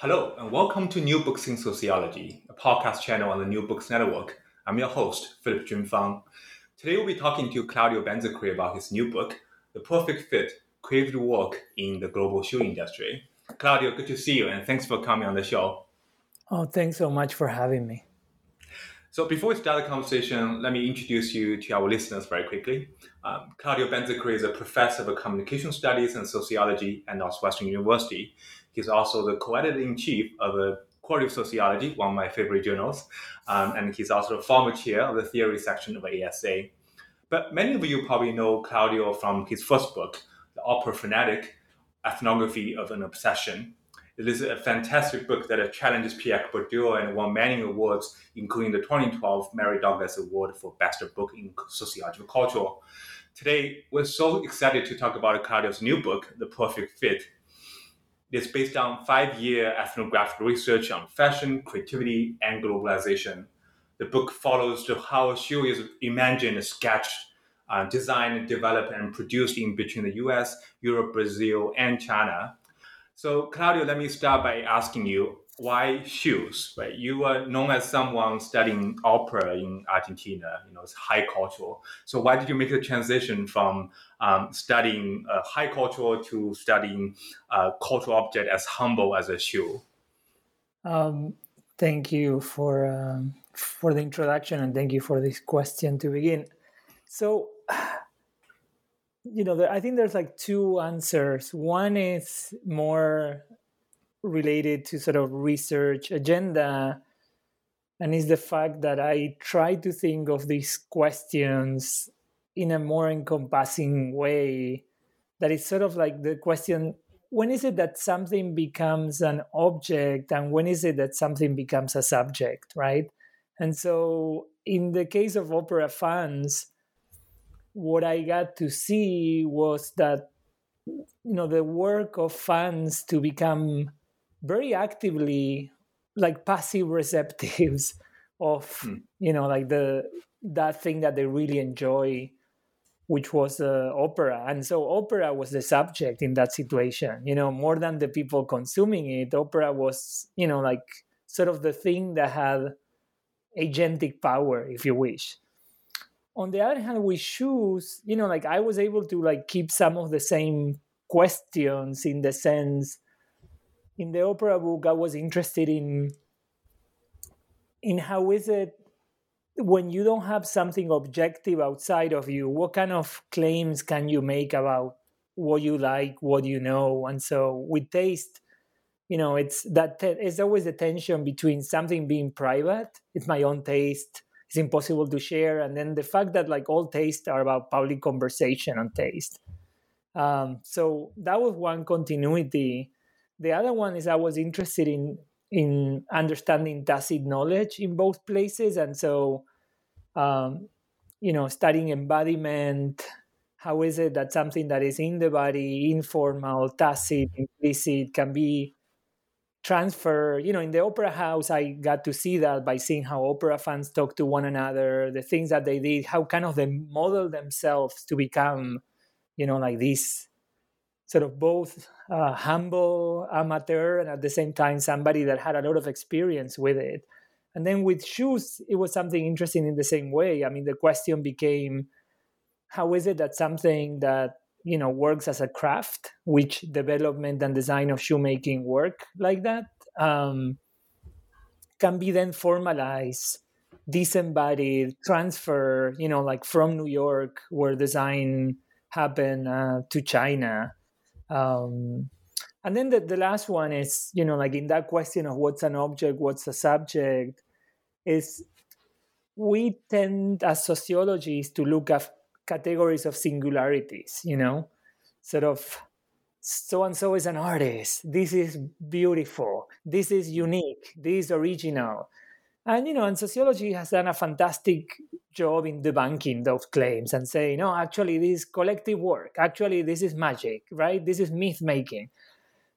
Hello, and welcome to New Books in Sociology, a podcast channel on the New Books Network. I'm your host, Philip Junfang. Today we'll be talking to Claudio Benzecry about his new book, The Perfect Fit Creative Work in the Global Shoe Industry. Claudio, good to see you, and thanks for coming on the show. Oh, thanks so much for having me. So, before we start the conversation, let me introduce you to our listeners very quickly. Um, Claudio Benzecry is a professor of communication studies and sociology at Northwestern University. He's also the co-editor in chief of the Qualitative Sociology, one of my favorite journals, um, and he's also the former chair of the theory section of ASA. But many of you probably know Claudio from his first book, The Opera Fanatic: Ethnography of an Obsession. It is a fantastic book that challenges Pierre Bourdieu and won many awards, including the 2012 Mary Douglas Award for Best Book in Sociological Culture. Today, we're so excited to talk about Claudio's new book, The Perfect Fit, it's based on five year ethnographic research on fashion, creativity, and globalization. The book follows the how shoe is imagined, sketched, uh, designed, developed, and produced in between the US, Europe, Brazil, and China. So, Claudio, let me start by asking you why shoes? Right, you are known as someone studying opera in Argentina. You know, it's high cultural. So, why did you make the transition from um, studying uh, high cultural to studying uh, cultural object as humble as a shoe? Um, thank you for um, for the introduction and thank you for this question to begin. So, you know, I think there's like two answers. One is more related to sort of research agenda and is the fact that I try to think of these questions in a more encompassing way. That is sort of like the question when is it that something becomes an object and when is it that something becomes a subject right? And so in the case of opera fans what i got to see was that you know the work of fans to become very actively like passive receptives of mm. you know like the that thing that they really enjoy which was uh, opera. And so opera was the subject in that situation you know more than the people consuming it. Opera was you know like sort of the thing that had agentic power if you wish. On the other hand with shoes you know like i was able to like keep some of the same questions in the sense in the opera book i was interested in in how is it when you don't have something objective outside of you what kind of claims can you make about what you like what you know? And so with taste you know it's that te- it's always a tension between something being private it's my own taste it's impossible to share and then the fact that like all tastes are about public conversation on taste. Um, so that was one continuity the other one is I was interested in in understanding tacit knowledge in both places, and so um, you know, studying embodiment. How is it that something that is in the body, informal, tacit, implicit, can be transfer you know in the opera house i got to see that by seeing how opera fans talk to one another the things that they did how kind of they model themselves to become you know like this sort of both uh, humble amateur and at the same time somebody that had a lot of experience with it. And then with shoes it was something interesting in the same way. I mean the question became how is it that something that you know works as a craft which development and design of shoemaking work like that um, can be then formalized disembodied transfer you know like from new york where design happened uh, to china um, and then the, the last one is you know like in that question of what's an object what's a subject is we tend as sociologists to look at categories of singularities, you know, sort of so and so is an artist. This is beautiful. This is unique. This is original. And you know, and sociology has done a fantastic job in debunking those claims and saying, no, actually, this is collective work. Actually, this is magic, right? This is myth making.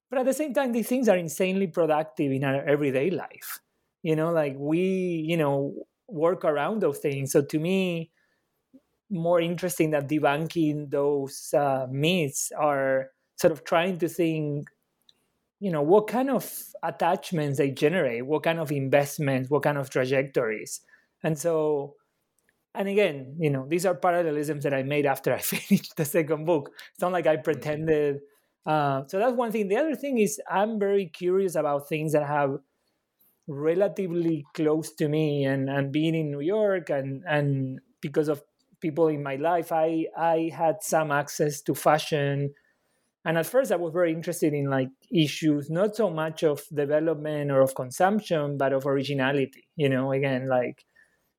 But at the same time, these things are insanely productive in our everyday life. You know, like we, you know, work around those things. So to me, more interesting than debunking those uh, myths are sort of trying to think you know what kind of attachments they generate what kind of investments what kind of trajectories. And so and again you know these are parallelisms that i made after i finished the second book. It's not like i mm-hmm. pretended uh, so that's one thing. The other thing is i'm very curious about things that have relatively close to me and and being in new york and and because of people in my life, I I had some access to fashion, and at first I was very interested in like issues not so much of development or of consumption, but of originality. You know, again, like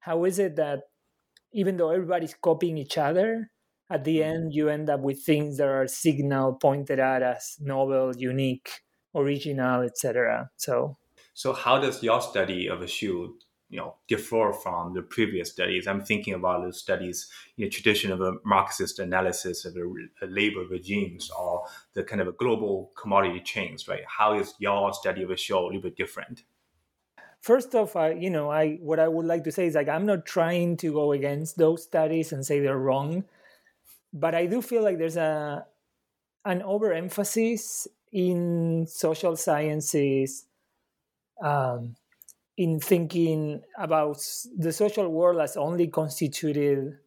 how is it that even though everybody's copying each other, at the mm-hmm. end you end up with things that are signal pointed at as novel, unique, original, etc. So. So how does your study of a shoe you know differ from the previous studies. I'm thinking about the studies in know, tradition of a Marxist analysis of the labor regimes or the kind of a global commodity chains. Right? How is your study of a show a little bit different? First off, I, you know, I what I would like to say is like I'm not trying to go against those studies and say they're wrong, but I do feel like there's a an overemphasis in social sciences um, in thinking about the social world as only constituted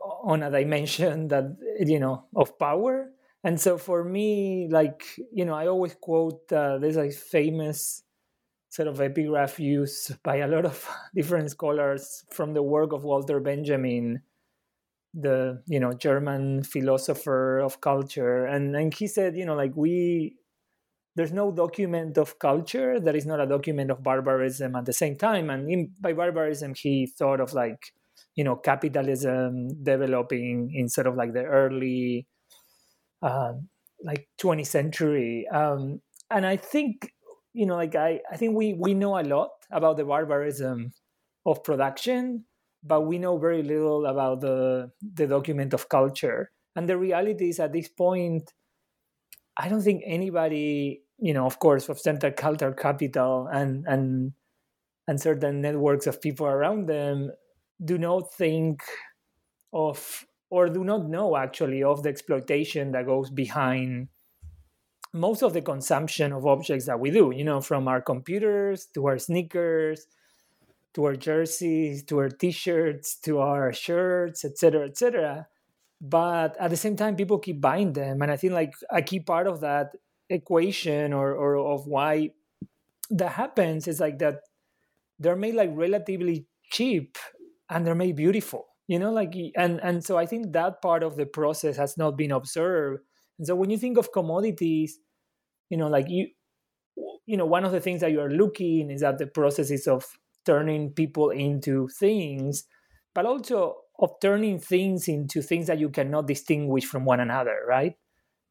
on a dimension that you know of power. And so for me like you know i always quote uh, there's a famous sort of epigraph used by a lot of different scholars from the work of walter benjamin the you know german philosopher of culture. And and he said you know like we there's no document of culture that is not a document of barbarism at the same time. And in, by barbarism, he thought of like, you know, capitalism developing in sort of like the early, uh, like 20th century. Um, and I think, you know, like I, I think we, we know a lot about the barbarism of production, but we know very little about the, the document of culture. And the reality is at this point, I don't think anybody you know, of course, of central cultural capital and and and certain networks of people around them do not think of or do not know actually of the exploitation that goes behind most of the consumption of objects that we do you know from our computers to our sneakers to our jerseys to our t-shirts to our shirts etc etc but at the same time people keep buying them. And i think like a key part of that equation or, or of why that happens is like that they're made like relatively cheap and they're made beautiful you know like and and so i think that part of the process has not been observed. And so when you think of commodities you know like you you know one of the things that you are looking is at the processes of turning people into things but also of turning things into things that you cannot distinguish from one another right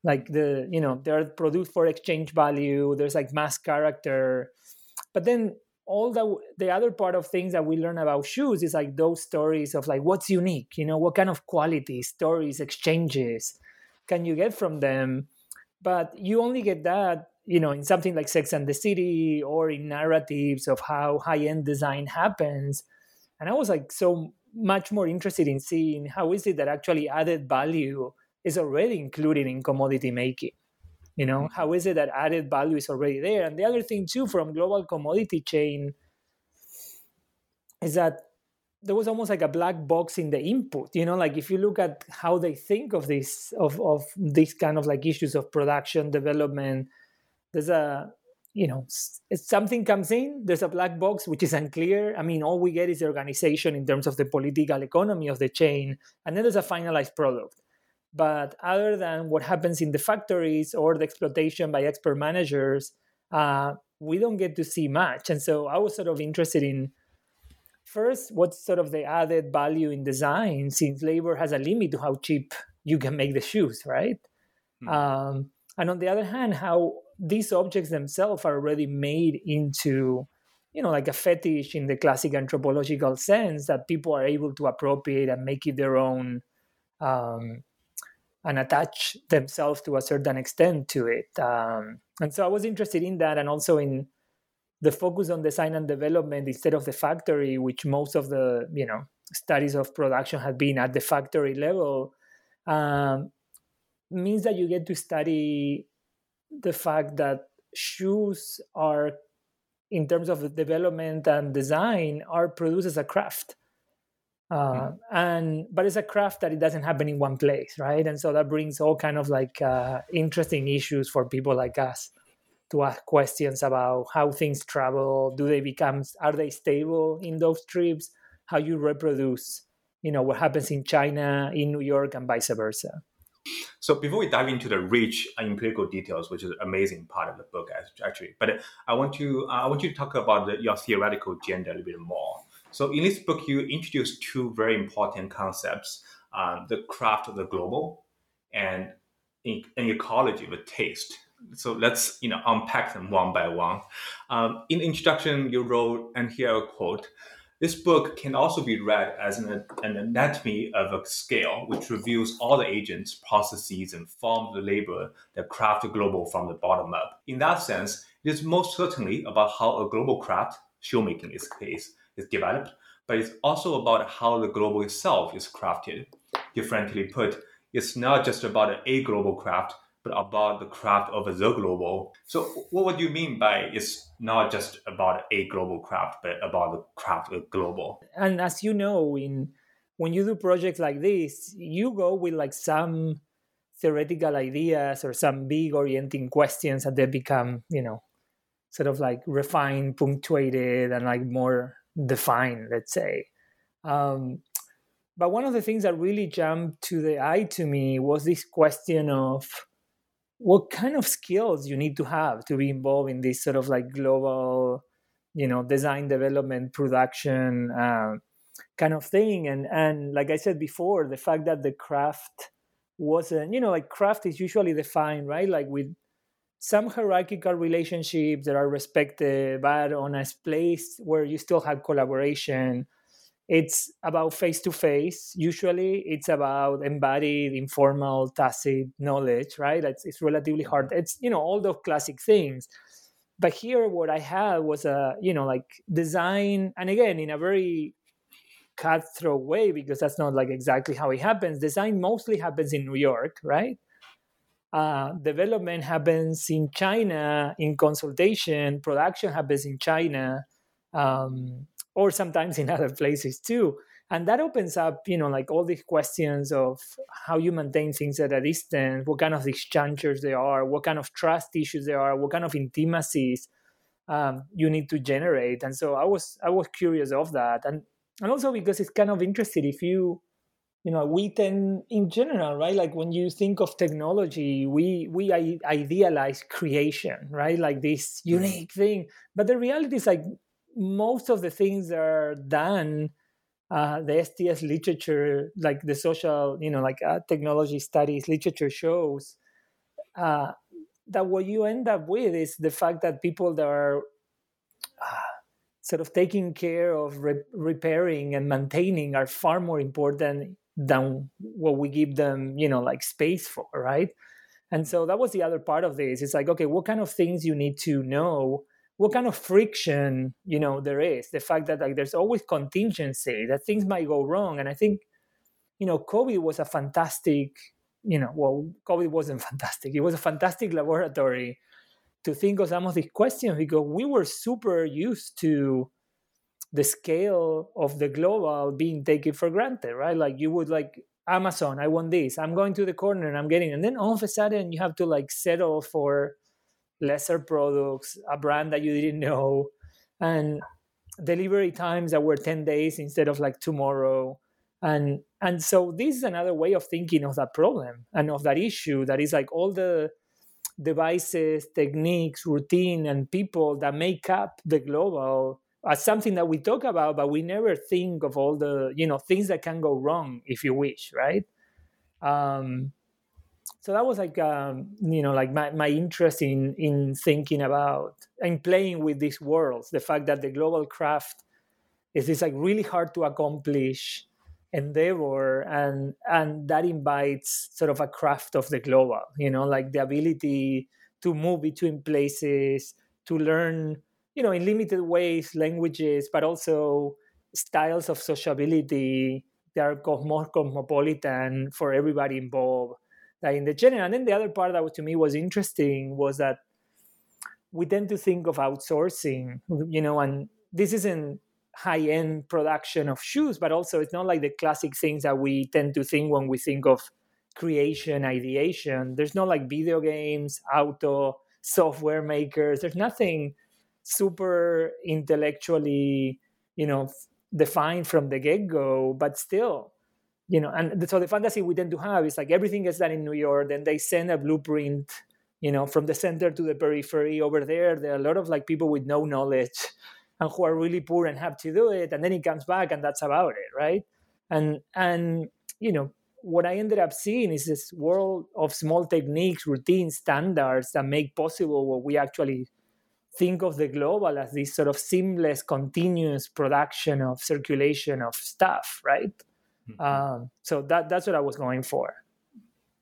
like the you know they're produced for exchange value there's like mass character. But then all the the other part of things that we learn about shoes is like those stories of like what's unique you know what kind of quality stories exchanges can you get from them? But you only get that you know in something like sex and the city or in narratives of how high-end design happens. And i was like so much more interested in seeing how is it that actually added value is already included in commodity making you know? Mm-hmm. How is it that added value is already there? And the other thing too from global commodity chain is that there was almost like a black box in the input you know? Like if you look at how they think of this of of these kind of like issues of production development there's a you know something comes in there's a black box which is unclear. I mean all we get is the organization in terms of the political economy of the chain and then there's a finalized product but other than what happens in the factories or the exploitation by expert managers uh, we don't get to see much and so i was sort of interested in first what's sort of the added value in design since labor has a limit to how cheap you can make the shoes right mm. um, and on the other hand how these objects themselves are already made into you know like a fetish in the classic anthropological sense that people are able to appropriate and make it their own um, and attach themselves to a certain extent to it. Um, and so i was interested in that and also in the focus on design and development instead of the factory which most of the you know studies of production have been at the factory level. Um, means that you get to study the fact that shoes are in terms of development and design are produced as a craft uh, mm. and but it's a craft that it doesn't happen in one place right and so that brings all kind of like uh, interesting issues for people like us to ask questions about how things travel do they become are they stable in those trips how you reproduce you know what happens in china in new york and vice versa so before we dive into the rich empirical details, which is an amazing part of the book, actually, but I want to uh, I want you to talk about the, your theoretical agenda a little bit more. So in this book, you introduce two very important concepts: um, the craft of the global and an ecology of a taste. So let's you know unpack them one by one. Um, in the introduction, you wrote, and here I quote. This book can also be read as an, an, anatomy of a scale, which reveals all the agents, processes, and forms of labor that craft a global from the bottom up. In that sense, it is most certainly about how a global craft, shoemaking is case, is developed, but it's also about how the global itself is crafted. Differently put, it's not just about a global craft, but about the craft of the global. So, what would you mean by it's not just about a global craft, but about the craft of global? And as you know, in when you do projects like this, you go with like some theoretical ideas or some big orienting questions that they become, you know, sort of like refined, punctuated, and like more defined, let's say. Um, but one of the things that really jumped to the eye to me was this question of what kind of skills you need to have to be involved in this sort of like global you know design development production uh, kind of thing and and like i said before the fact that the craft wasn't you know like craft is usually defined right like with some hierarchical relationships that are respected but on a place where you still have collaboration it's about face to face usually it's about embodied informal tacit knowledge right? It's, it's relatively hard. It's you know all those classic things. But here what i had was a you know like design and again in a very cutthroat way because that's not like exactly how it happens. Design mostly happens in new york right uh, development happens in china in consultation production happens in china um, or sometimes in other places too. And that opens up you know like all these questions of how you maintain things at a distance what kind of exchanges there are what kind of trust issues there are what kind of intimacies um, you need to generate. And so i was i was curious of that. And and also because it's kind of interesting if you you know we tend in general right like when you think of technology we we idealize creation right like this mm. unique thing but the reality is like most of the things that are done uh, the STS literature, like the social, you know, like uh, technology studies literature shows uh, that what you end up with is the fact that people that are uh, sort of taking care of re- repairing and maintaining are far more important than what we give them, you know, like space for, right? And so that was the other part of this. It's like, okay, what kind of things you need to know? What kind of friction, you know, there is? The fact that like there's always contingency, that things might go wrong. And I think, you know, COVID was a fantastic, you know, well, COVID wasn't fantastic. It was a fantastic laboratory to think of some of these questions because we were super used to the scale of the global being taken for granted, right? Like you would like Amazon, I want this. I'm going to the corner and I'm getting, and then all of a sudden you have to like settle for lesser products, a brand that you didn't know, and delivery times that were 10 days instead of like tomorrow. And and so this is another way of thinking of that problem and of that issue that is like all the devices, techniques, routine, and people that make up the global as something that we talk about, but we never think of all the you know things that can go wrong if you wish, right? Um, so that was like um, you know like my, my interest in in thinking about and playing with these worlds. The fact that the global craft is this like really hard to accomplish endeavor and and that invites sort of a craft of the global you know like the ability to move between places to learn you know, in limited ways, languages, but also styles of sociability that are more cosmopolitan for everybody involved. Like in the general, and then the other part that to me was interesting was that we tend to think of outsourcing, you know, and this isn't high-end production of shoes, but also it's not like the classic things that we tend to think when we think of creation, ideation. There's no like video games, auto, software makers. There's nothing super intellectually, you know, defined from the get go, but still, you know, and so the fantasy we tend to have is like everything gets done in New York, then they send a blueprint, you know, from the center to the periphery. Over there, there are a lot of like people with no knowledge and who are really poor and have to do it, and then it comes back and that's about it, right? And and you know, what I ended up seeing is this world of small techniques, routines, standards that make possible what we actually think of the global as this sort of seamless, continuous production of circulation of stuff, right? Mm-hmm. Um, so that that's what I was going for.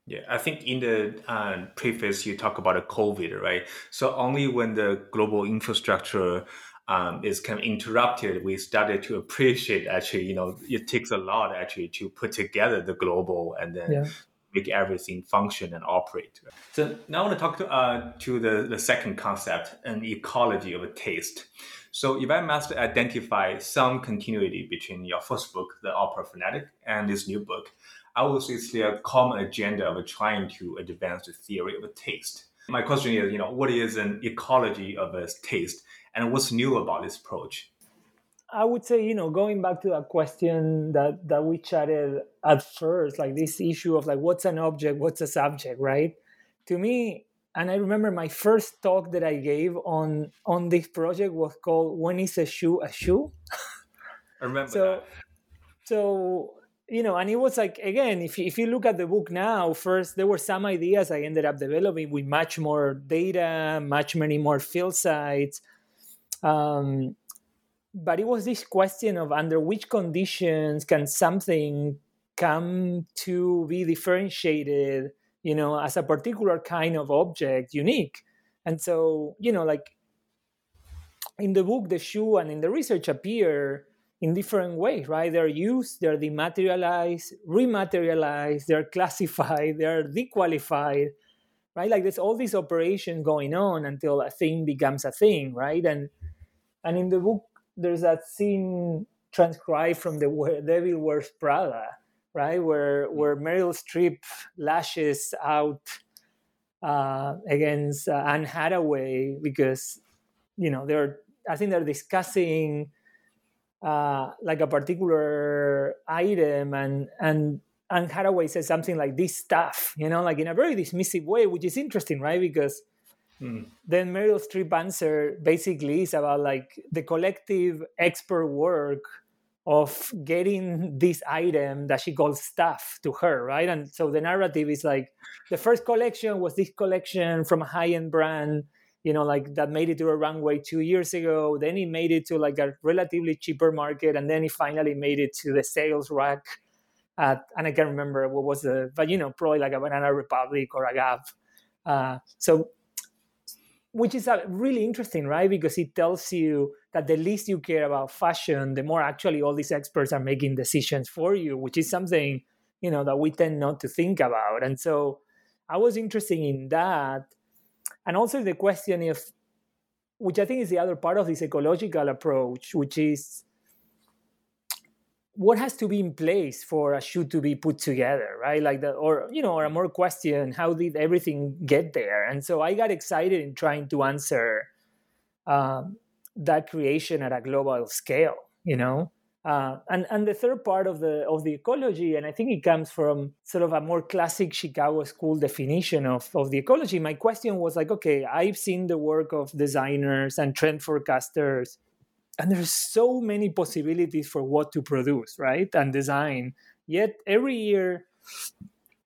Yeah, I think in the uh, preface you talk about a COVID, right? So only when the global infrastructure um, is kind of interrupted, we started to appreciate actually, you know, it takes a lot actually to put together the global and then yeah make everything function and operate. So now I want to talk to, uh, to the, the second concept, an ecology of a taste. So if I must identify some continuity between your first book, The Opera Fanatic, and this new book, I will say it's a common agenda of trying to advance the theory of a taste. My question is, you know, what is an ecology of a taste, and what's new about this approach? I would say, you know, going back to that question that that we chatted at first, like this issue of like what's an object, what's a subject, right? To me, and I remember my first talk that I gave on on this project was called "When is a shoe a shoe?" I remember so, that. So you know, and it was like again, if if you look at the book now, first there were some ideas I ended up developing with much more data, much many more field sites. Um, but it was this question of under which conditions can something come to be differentiated you know as a particular kind of object unique? And so you know like in the book the shoe and in the research appear in different ways right? They're used they're dematerialized rematerialized they're classified they're dequalified right? Like there's all these operations going on until a thing becomes a thing right? And and in the book there's that scene transcribed from the Devil Wears Prada, right, where where Meryl Streep lashes out uh, against uh, Anne Hathaway because you know they're I think they're discussing uh, like a particular item and and Anne Hathaway says something like this stuff, you know, like in a very dismissive way, which is interesting, right? Because Mm. Then Meryl Streep answer basically is about like the collective expert work of getting this item that she calls stuff to her, right? And so the narrative is like the first collection was this collection from a high-end brand, you know, like that made it to a runway two years ago. Then it made it to like a relatively cheaper market, and then it finally made it to the sales rack at, and I can't remember what was the, but you know, probably like a Banana Republic or a Gap Uh, so, which is really interesting, right? Because it tells you that the least you care about fashion, the more actually all these experts are making decisions for you, which is something you know that we tend not to think about. And so, I was interested in that, and also the question if, which I think is the other part of this ecological approach, which is what has to be in place for a shoe to be put together right? Like the or you know or a more question how did everything get there? And so i got excited in trying to answer um, that creation at a global scale you know? Uh, and and the third part of the of the ecology and i think it comes from sort of a more classic chicago school definition of of the ecology. My question was like okay i've seen the work of designers and trend forecasters and there's so many possibilities for what to produce right and design. Yet every year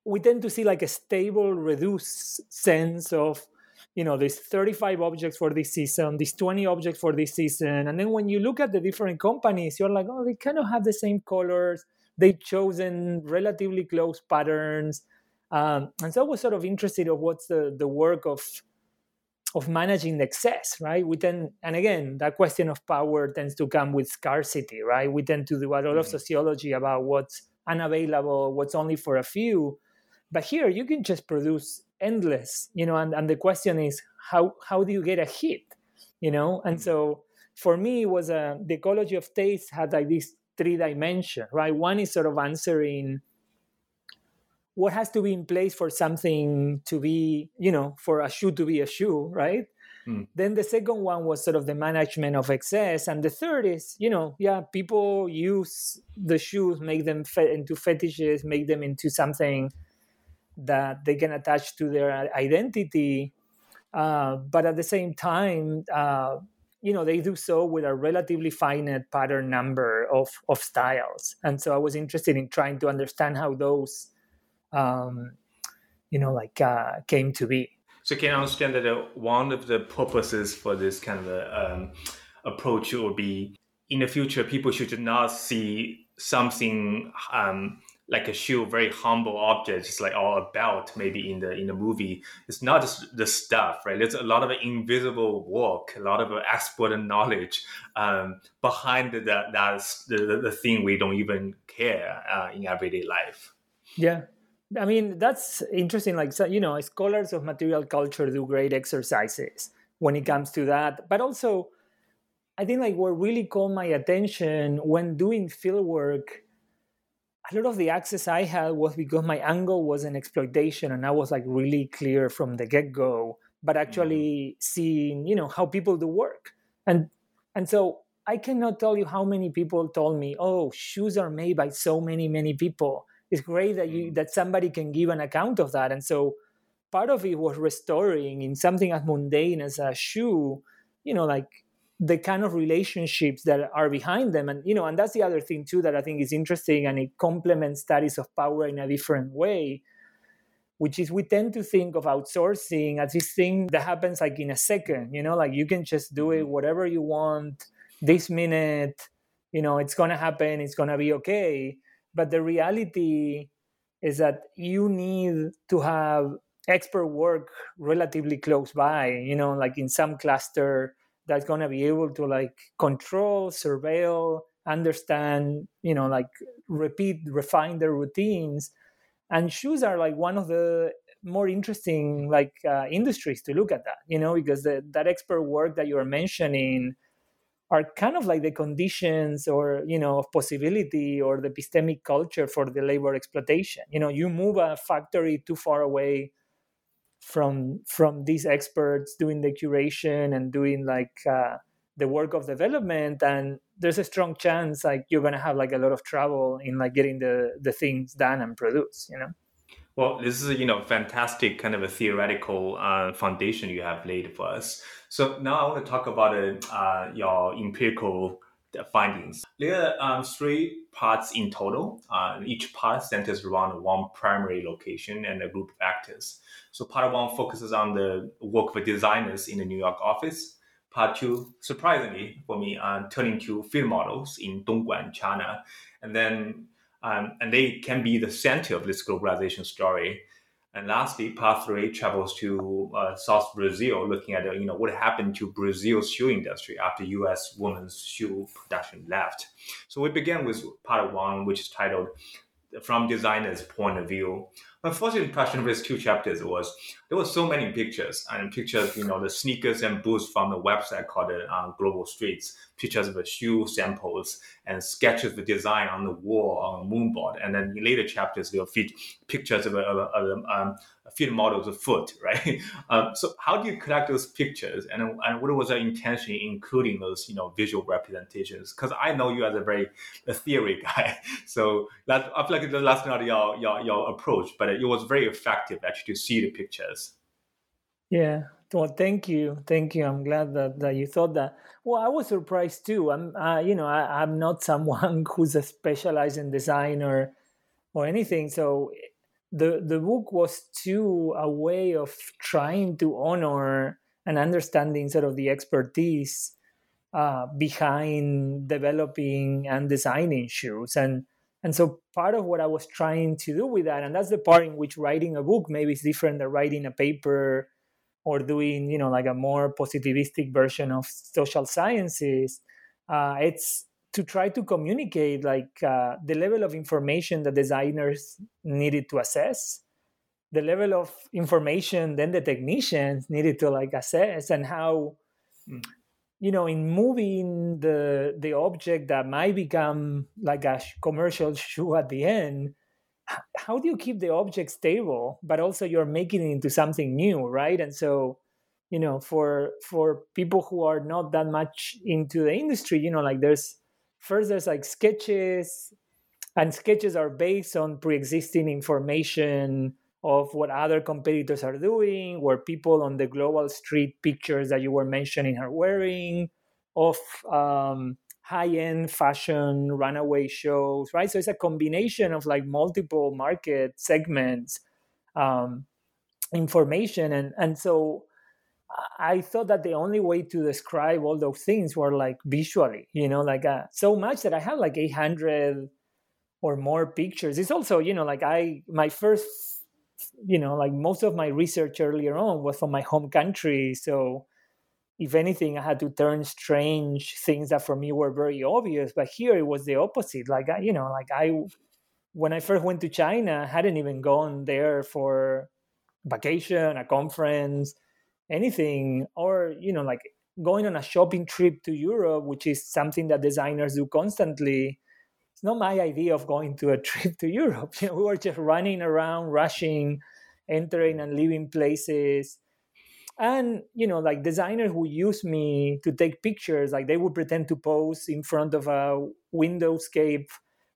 we tend to see like a stable reduced sense of you know there's 35 objects for this season these 20 objects for this season and then when you look at the different companies you're like oh they kind of have the same colors. They've chosen relatively close patterns. Um, and so i was sort of interested of what's the, the work of of managing the excess, right? We tend, and again, that question of power tends to come with scarcity, right? We tend to do a lot mm-hmm. of sociology about what's unavailable, what's only for a few. But here you can just produce endless, you know, and, and the question is how how do you get a hit? You know? And mm-hmm. so for me it was a uh, the ecology of taste had like this three dimension, right? One is sort of answering what has to be in place for something to be, you know, for a shoe to be a shoe, right? Mm. Then the second one was sort of the management of excess. And the third is, you know, yeah, people use the shoes, make them fe- into fetishes, make them into something that they can attach to their identity. Uh, but at the same time, uh, you know, they do so with a relatively finite pattern number of, of styles. And so I was interested in trying to understand how those um, you know, like uh, came to be. So can I understand that uh, one of the purposes for this kind of a, um, approach would be in the future, people should not see something um, like a shoe, very humble object, just like or a belt, maybe in the in the movie. It's not just the stuff, right? There's a lot of invisible work, a lot of expert knowledge um, behind that. That's the, the thing we don't even care uh, in everyday life. Yeah, I mean, that's interesting. Like, so, you know, scholars of material culture do great exercises when it comes to that. But also, I think like what really caught my attention when doing field work, a lot of the access I had was because my angle was an exploitation and I was like really clear from the get go, but actually mm-hmm. seeing, you know, how people do work. And and so I cannot tell you how many people told me, oh, shoes are made by so many, many people it's great that you mm. that somebody can give an account of that and so part of it was restoring in something as mundane as a shoe you know like the kind of relationships that are behind them and you know and that's the other thing too that i think is interesting and it complements studies of power in a different way which is we tend to think of outsourcing as this thing that happens like in a second you know like you can just do it mm-hmm. whatever you want this minute you know it's going to happen it's going to be okay but the reality is that you need to have expert work relatively close by you know like in some cluster that's going to be able to like control surveil understand you know like repeat refine their routines. And shoes are like one of the more interesting like uh, industries to look at that you know because the, that expert work that you're mentioning are kind of like the conditions or you know of possibility or the epistemic culture for the labor exploitation you know you move a factory too far away from from these experts doing the curation and doing like uh, the work of development and there's a strong chance like you're going to have like a lot of trouble in like getting the the things done and produced you know well, this is you know fantastic kind of a theoretical uh, foundation you have laid for us. So now I want to talk about uh, your empirical findings. There are um, three parts in total. Uh, each part centers around one primary location and a group of actors. So part one focuses on the work of designers in the New York office. Part two, surprisingly for me, uh, turning to field models in Dongguan, China. And then um, and they can be the center of this globalization story. And lastly, part three travels to uh, South Brazil, looking at uh, you know what happened to Brazil's shoe industry after U.S. women's shoe production left. So we begin with part one, which is titled "From Designer's Point of View." My first impression of these two chapters was there were so many pictures and pictures, you know, the sneakers and boots from the website called uh, Global Streets, pictures of the shoe samples and sketches of the design on the wall on a moodboard. And then in later chapters, they'll feature pictures of, a, of, a, um, field models of foot, right? Um, so how do you collect those pictures, and, and what was the intention in including those, you know, visual representations? Because I know you as a very a theory guy, so that I feel like that's not your, your your approach, but it was very effective actually to see the pictures. Yeah. Well, thank you, thank you. I'm glad that, that you thought that. Well, I was surprised too. I'm, uh, you know, I, I'm not someone who's a specialized in design or or anything. So the the book was too a way of trying to honor and understanding sort of the expertise uh, behind developing and designing shoes and and so part of what i was trying to do with that and that's the part in which writing a book maybe is different than writing a paper or doing you know like a more positivistic version of social sciences uh, it's to try to communicate like uh, the level of information that designers needed to assess the level of information then the technicians needed to like assess and how mm. you know in moving the the object that might become like a commercial shoe at the end how do you keep the object stable but also you're making it into something new right? And so you know for for people who are not that much into the industry you know like there's first there's like sketches and sketches are based on pre-existing information of what other competitors are doing where people on the global street pictures that you were mentioning are wearing of um, high-end fashion runaway shows right so it's a combination of like multiple market segments um, information and and so I thought that the only way to describe all those things were like visually, you know, like uh, so much that I have like 800 or more pictures. It's also, you know, like I, my first, you know, like most of my research earlier on was from my home country. So if anything, I had to turn strange things that for me were very obvious. But here it was the opposite. Like, I, you know, like I, when I first went to China, I hadn't even gone there for vacation, a conference anything or you know like going on a shopping trip to europe which is something that designers do constantly it's not my idea of going to a trip to europe you know we were just running around rushing entering and leaving places and you know like designers would use me to take pictures like they would pretend to pose in front of a windowscape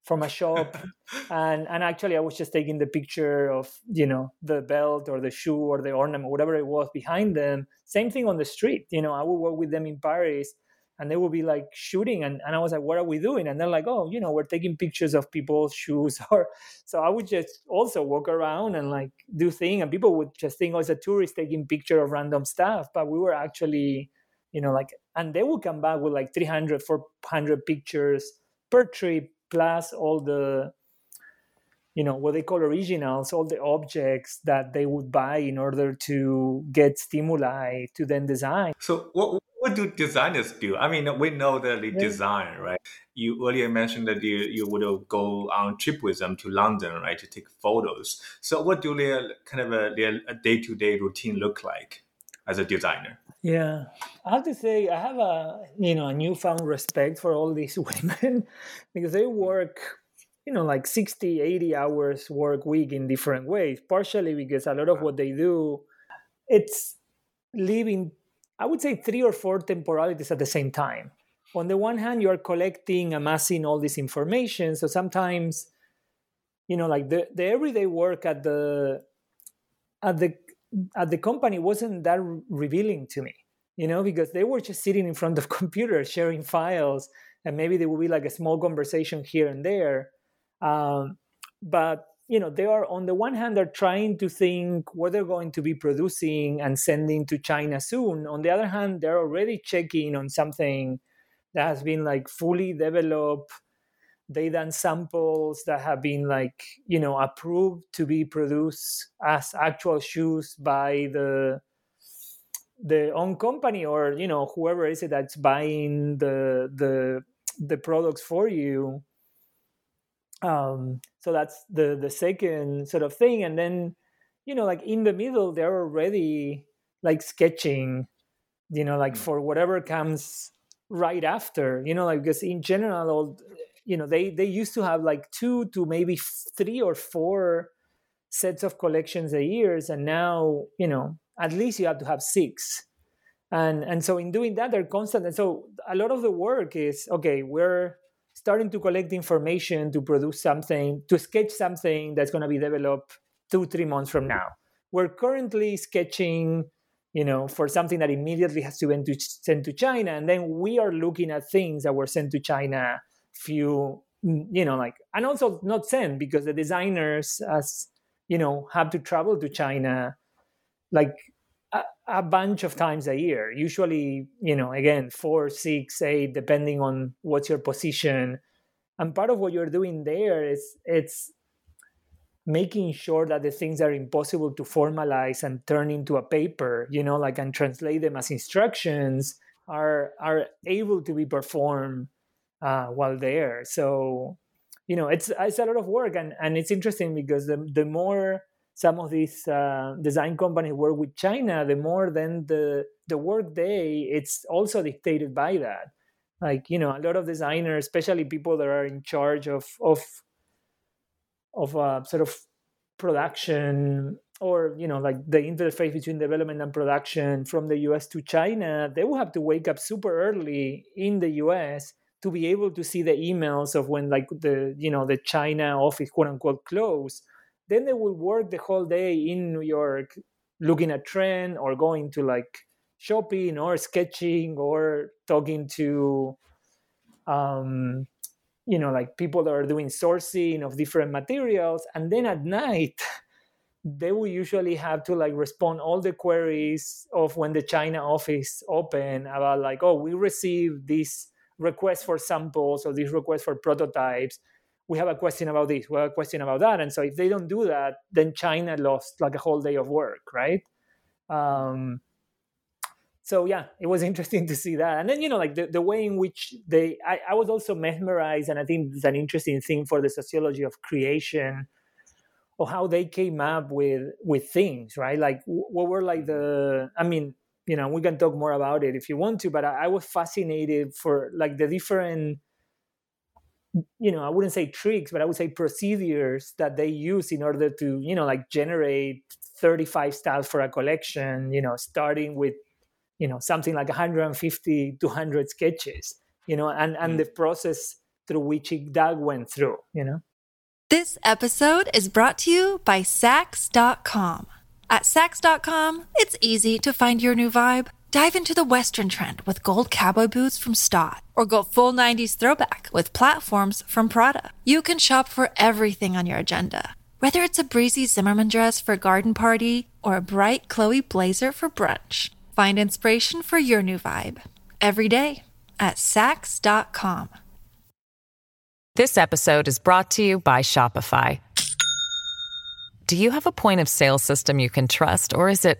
from a shop. And and actually i was just taking the picture of you know the belt or the shoe or the ornament whatever it was behind them. Same thing on the street you know i would work with them in paris and they would be like shooting and, and i was like what are we doing? And they're like oh you know we're taking pictures of people's shoes. Or so i would just also walk around and like do things and people would just think oh it's a tourist taking picture of random stuff but we were actually you know like and they would come back with like 300 400 pictures per trip plus all the you know what they call originals all the objects that they would buy in order to get stimuli to then design. So what, what do designers do? I mean we know that they design right? You earlier mentioned that you, you would uh, go on trip with them to london right to take photos. So what do their kind of a, their day-to-day routine look like as a designer? Yeah, I have to say I have a you know a newfound respect for all these women because they mm. work you know like 60 80 hours work week in different ways partially because a lot of what they do it's living i would say three or four temporalities at the same time. On the one hand you are collecting amassing all this information. So sometimes you know like the, the everyday work at the at the at the company wasn't that revealing to me you know because they were just sitting in front of computers sharing files and maybe there would be like a small conversation here and there. Um, but you know they are on the one hand they're trying to think what they're going to be producing and sending to china soon. On the other hand they're already checking on something that has been like fully developed they done samples that have been like you know approved to be produced as actual shoes by the the own company or you know whoever is it that's buying the the the products for you um so that's the the second sort of thing and then you know like in the middle they're already like sketching you know like mm. for whatever comes right after you know like because in general all you know they they used to have like two to maybe three or four sets of collections a years and now you know at least you have to have six and and so in doing that they're constant and so a lot of the work is okay we're starting to collect information to produce something to sketch something that's going to be developed two three months from now. We're currently sketching you know for something that immediately has to be sent to china and then we are looking at things that were sent to china few you know like and also not sent because the designers as you know have to travel to china like a, bunch of times a year. Usually you know again four six eight depending on what's your position. And part of what you're doing there is it's making sure that the things are impossible to formalize and turn into a paper you know like and translate them as instructions are are able to be performed uh, while there. So you know it's it's a lot of work and and it's interesting because the the more some of these uh, design companies work with China, the more then the the work day it's also dictated by that. Like you know, a lot of designers, especially people that are in charge of of of uh, sort of production or you know like the interface between development and production from the US to China, they will have to wake up super early in the US to be able to see the emails of when like the you know the China office quote unquote close then they will work the whole day in New York looking at trend or going to like shopping or sketching or talking to um, you know like people that are doing sourcing of different materials. And then at night they will usually have to like respond all the queries of when the china office open about like oh we received this request for samples or this request for prototypes we have a question about this, we have a question about that. And so if they don't do that, then China lost like a whole day of work, right? Um, so yeah, it was interesting to see that. And then, you know, like the, the way in which they, I, I was also mesmerized, and I think it's an interesting thing for the sociology of creation, or how they came up with with things, right? Like what were like the, I mean, you know, we can talk more about it if you want to, but I, I was fascinated for like the different you know i wouldn't say tricks but i would say procedures that they use in order to you know like generate 35 styles for a collection you know starting with you know something like 150 200 sketches you know and and mm. the process through which that went through you know this episode is brought to you by Saks.com. At Saks.com, it's easy to find your new vibe. Dive into the Western trend with gold cowboy boots from Staud, or go full 90s throwback with platforms from Prada. You can shop for everything on your agenda, whether it's a breezy Zimmermann dress for a garden party or a bright Chloe blazer for brunch. Find inspiration for your new vibe every day at Saks.com. This episode is brought to you by Shopify. Do you have a point of sale system you can trust, or is it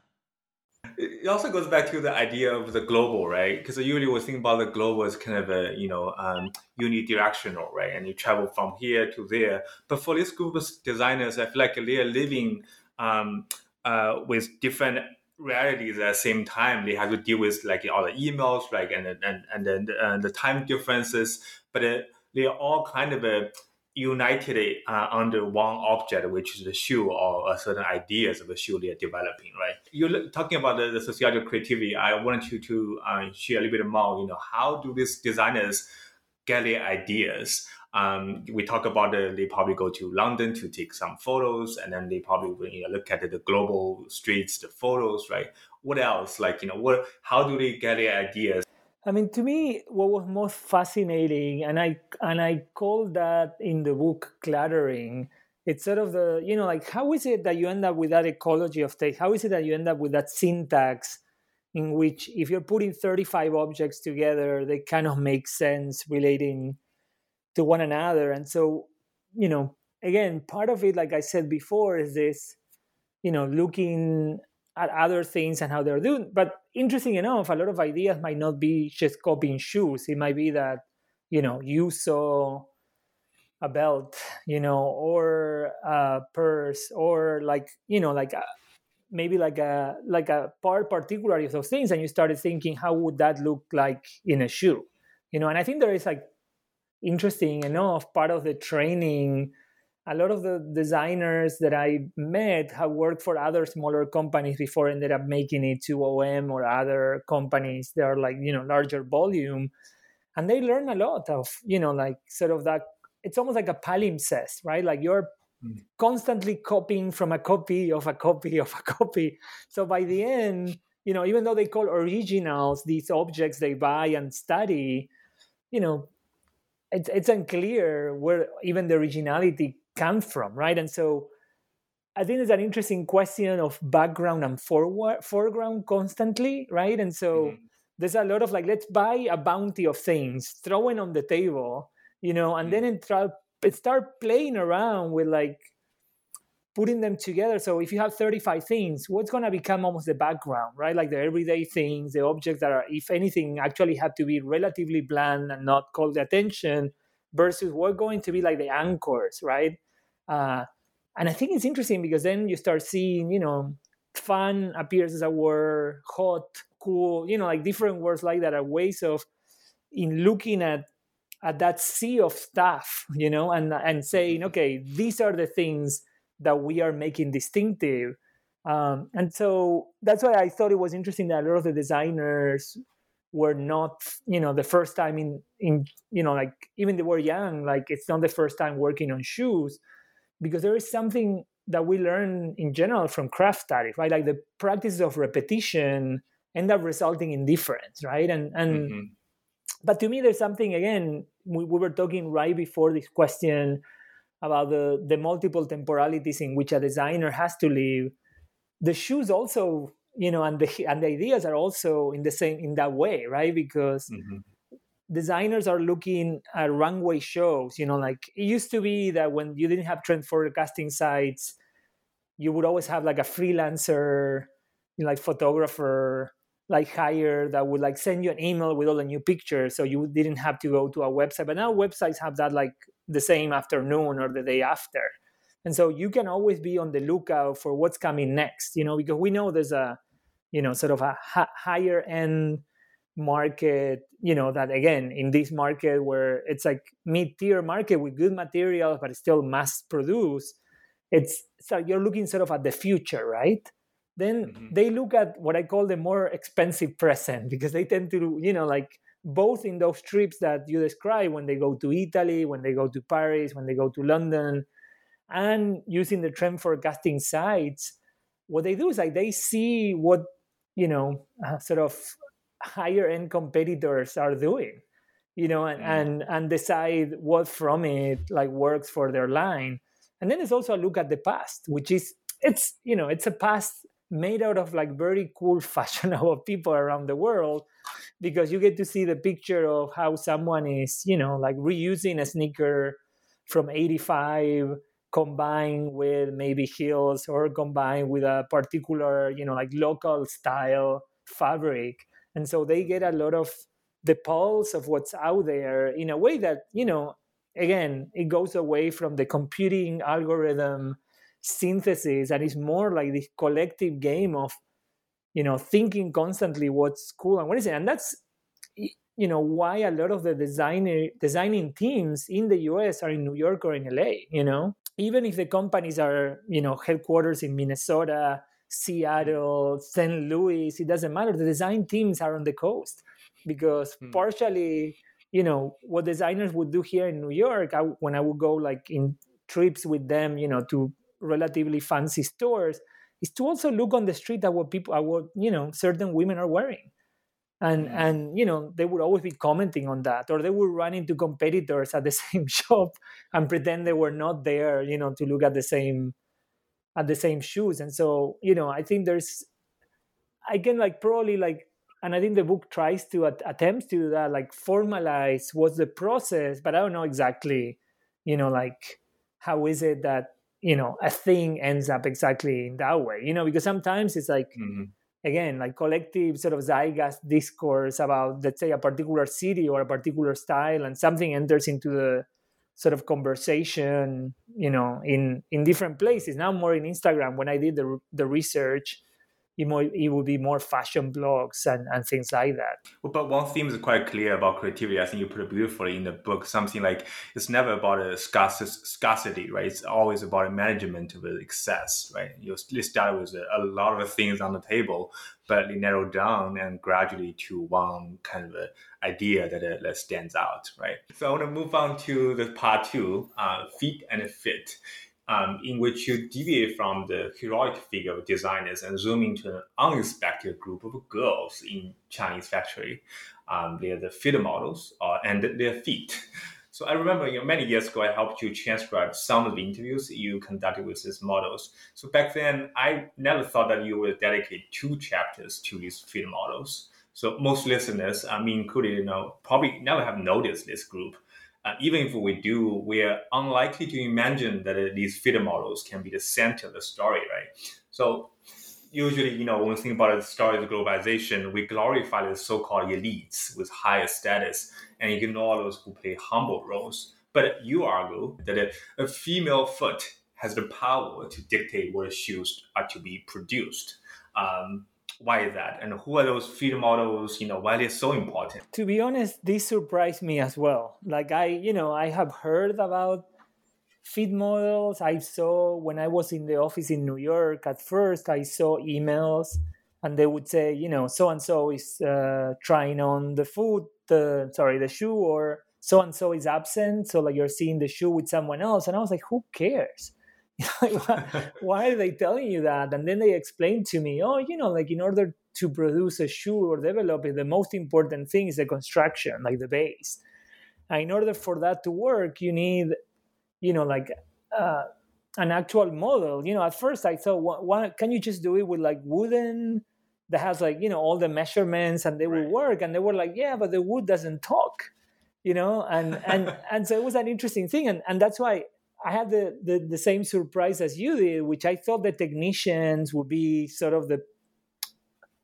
it also goes back to the idea of the global, right? Because usually we think about the global as kind of a you know um, unidirectional, right? And you travel from here to there. But for this group of designers, I feel like they are living um, uh, with different realities at the same time. They have to deal with like all the emails, like and and and then uh, the time differences. But uh, they're all kind of a united uh, under one object, which is the shoe or certain ideas of the shoe they are developing, right? You're talking about the, the creativity. I wanted you to uh, share a little bit more, you know, how do these designers get their ideas? Um, we talk about it, they probably go to London to take some photos, and then they probably you know, look at the global streets, the photos, right? What else? Like, you know, what? How do they get their ideas? I mean, to me, what was most fascinating, and I and I call that in the book cluttering. It's sort of the you know like how is it that you end up with that ecology of text? How is it that you end up with that syntax in which if you're putting 35 objects together, they kind of make sense relating to one another. And so, you know, again, part of it, like I said before, is this, you know, looking at other things and how they're doing. But interesting enough, a lot of ideas might not be just copying shoes. It might be that, you know, you saw a belt, you know, or a purse, or like, you know, like a, maybe like a like a part particularly of those things, and you started thinking, how would that look like in a shoe, you know? And I think there is like interesting enough part of the training a lot of the designers that I met have worked for other smaller companies before ended up making it to OM or other companies that are like, you know, larger volume. And they learn a lot of, you know, like sort of that it's almost like a palimpsest, right? Like you're mm. constantly copying from a copy of a copy of a copy. So by the end, you know, even though they call originals these objects they buy and study, you know, it's, it's unclear where even the originality comes from, right? And so I think it's an interesting question of background and forward, foreground constantly, right? And so mm-hmm. there's a lot of like, let's buy a bounty of things, throw it on the table, you know, and mm-hmm. then try, start playing around with like putting them together. So if you have 35 things, what's going to become almost the background, right? Like the everyday things, the objects that are, if anything, actually have to be relatively bland and not call the attention versus what going to be like the anchors, right? Uh, and I think it's interesting because then you start seeing, you know, fun appears as a word, hot, cool, you know, like different words like that are ways of in looking at at that sea of stuff, you know, and and saying, okay, these are the things that we are making distinctive. Um, and so that's why I thought it was interesting that a lot of the designers were not, you know, the first time in, in you know, like even they were young, like it's not the first time working on shoes, because there is something that we learn in general from craft studies, right? Like the practice of repetition end up resulting in difference, right? And and mm-hmm. but to me, there's something again. We, we were talking right before this question about the, the multiple temporalities in which a designer has to live the shoes also you know and the and the ideas are also in the same in that way right because mm-hmm. designers are looking at runway shows you know like it used to be that when you didn't have trend forecasting sites you would always have like a freelancer you know, like photographer like hire that would like send you an email with all the new pictures so you didn't have to go to a website but now websites have that like the same afternoon or the day after. And so you can always be on the lookout for what's coming next, you know, because we know there's a, you know, sort of a higher end market, you know, that again, in this market where it's like mid tier market with good materials, but still mass produced, it's so you're looking sort of at the future, right? Then mm-hmm. they look at what I call the more expensive present because they tend to, you know, like both in those trips that you describe when they go to Italy, when they go to Paris, when they go to London, and using the trend forecasting sites, what they do is like they see what you know uh, sort of higher end competitors are doing, you know, and, mm. and and decide what from it like works for their line. And then it's also a look at the past, which is it's you know it's a past made out of like very cool fashionable people around the world because you get to see the picture of how someone is you know like reusing a sneaker from 85 combined with maybe heels or combined with a particular you know like local style fabric. And so they get a mm-hmm. lot of the pulse of what's out there in a way that you know again it goes away from the computing algorithm synthesis and it's more like this collective game of you know thinking constantly what's cool and what is it and that's you know why a lot of the designer designing teams in the us are in new york or in la you know even if the companies are you know headquarters in minnesota seattle st louis it doesn't matter the design teams are on the coast because hmm. partially you know what designers would do here in new york I, when i would go like in trips with them you know to relatively fancy stores is to also look on the street at what people at what you know certain women are wearing and mm. and you know they would always be commenting on that or they would run into competitors at the same shop and pretend they were not there you know to look at the same at the same shoes and so you know i think there's i can like probably like and i think the book tries to at, attempts to do that like formalize what's the process but i don't know exactly you know like how is it that you know a thing ends up exactly in that way you know because sometimes it's like mm-hmm. Again like collective sort of zeitgeist discourse about let's say a particular city or a particular style and something enters into the sort of conversation you know in in different places. Now more in instagram. When i did the the research it, more, it would be more fashion blogs and, and things like that. Well, but one theme is quite clear about creativity. I think you put it beautifully in the book. Something like it's never about a scarcity, right? It's always about a management of excess, right? You start with a, lot of things on the table, but you narrow down and gradually to one kind of idea that, uh, that stands out, right? So I want to move on to the part two, uh, feet and fit um, in which you deviate from the heroic figure of designers and zoom into an unexpected group of girls in Chinese factory. Um, they're the fit models uh, and their feet. So I remember you know, many years ago, I helped you transcribe some of the interviews you conducted with these models. So back then, I never thought that you would dedicate two chapters to these fit models. So most listeners, I mean, included, you know, probably never have noticed this group uh, even if we do, we are unlikely to imagine that these fit models can be the center of the story, right? So usually, you know, when we think about the story of globalization, we glorify the so-called elites with higher status and ignore those who play humble roles. But you argue that a, a female foot has the power to dictate what shoes are to be produced. Um, why is that? And who are those fit models? You know why they're so important? To be honest this surprised me as well. Like i you know i have heard about fit models. I saw when i was in the office in new york at first i saw emails and they would say you know so and so is uh, trying on the foot the sorry the shoe or so and so is absent so like you're seeing the shoe with someone else. And i was like who cares why are they telling you that? And then they explained to me, oh, you know, like in order to produce a shoe or develop it, the most important thing is the construction, like the base. And in order for that to work, you need, you know, like uh, an actual model. You know, at first I thought, why, why can you just do it with like wooden that has like you know all the measurements and they right. will work? And they were like, yeah, but the wood doesn't talk you know and and and so it was an interesting thing and and that's why I had the, the, the same surprise as you did, which I thought the technicians would be sort of the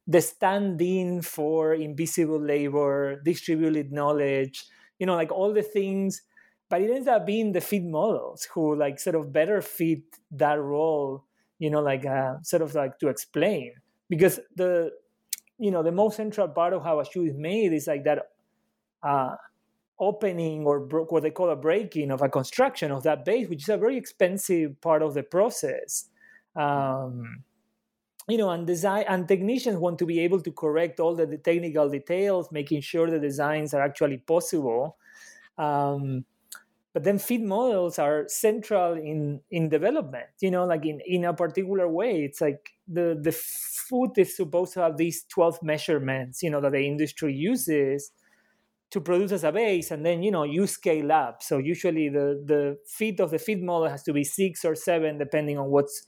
the stand-in for invisible labor, distributed knowledge, you know, like all the things. But it ends up being the fit models who like sort of better fit that role, you know, like uh, sort of like to explain because the you know the most central part of how a shoe is made is like that uh, opening or bro- what they call a breaking of a construction of that base, which is a very expensive part of the process. Um, you know, and design and technicians want to be able to correct all the, the technical details, making sure the designs are actually possible. Um, but then fit models are central in in development. You know, like in in a particular way, it's like the the foot is supposed to have these twelve measurements. You know, that the industry uses to produce as a base and then you know you scale up. So usually the the fit of the fit model has to be six or seven depending on what's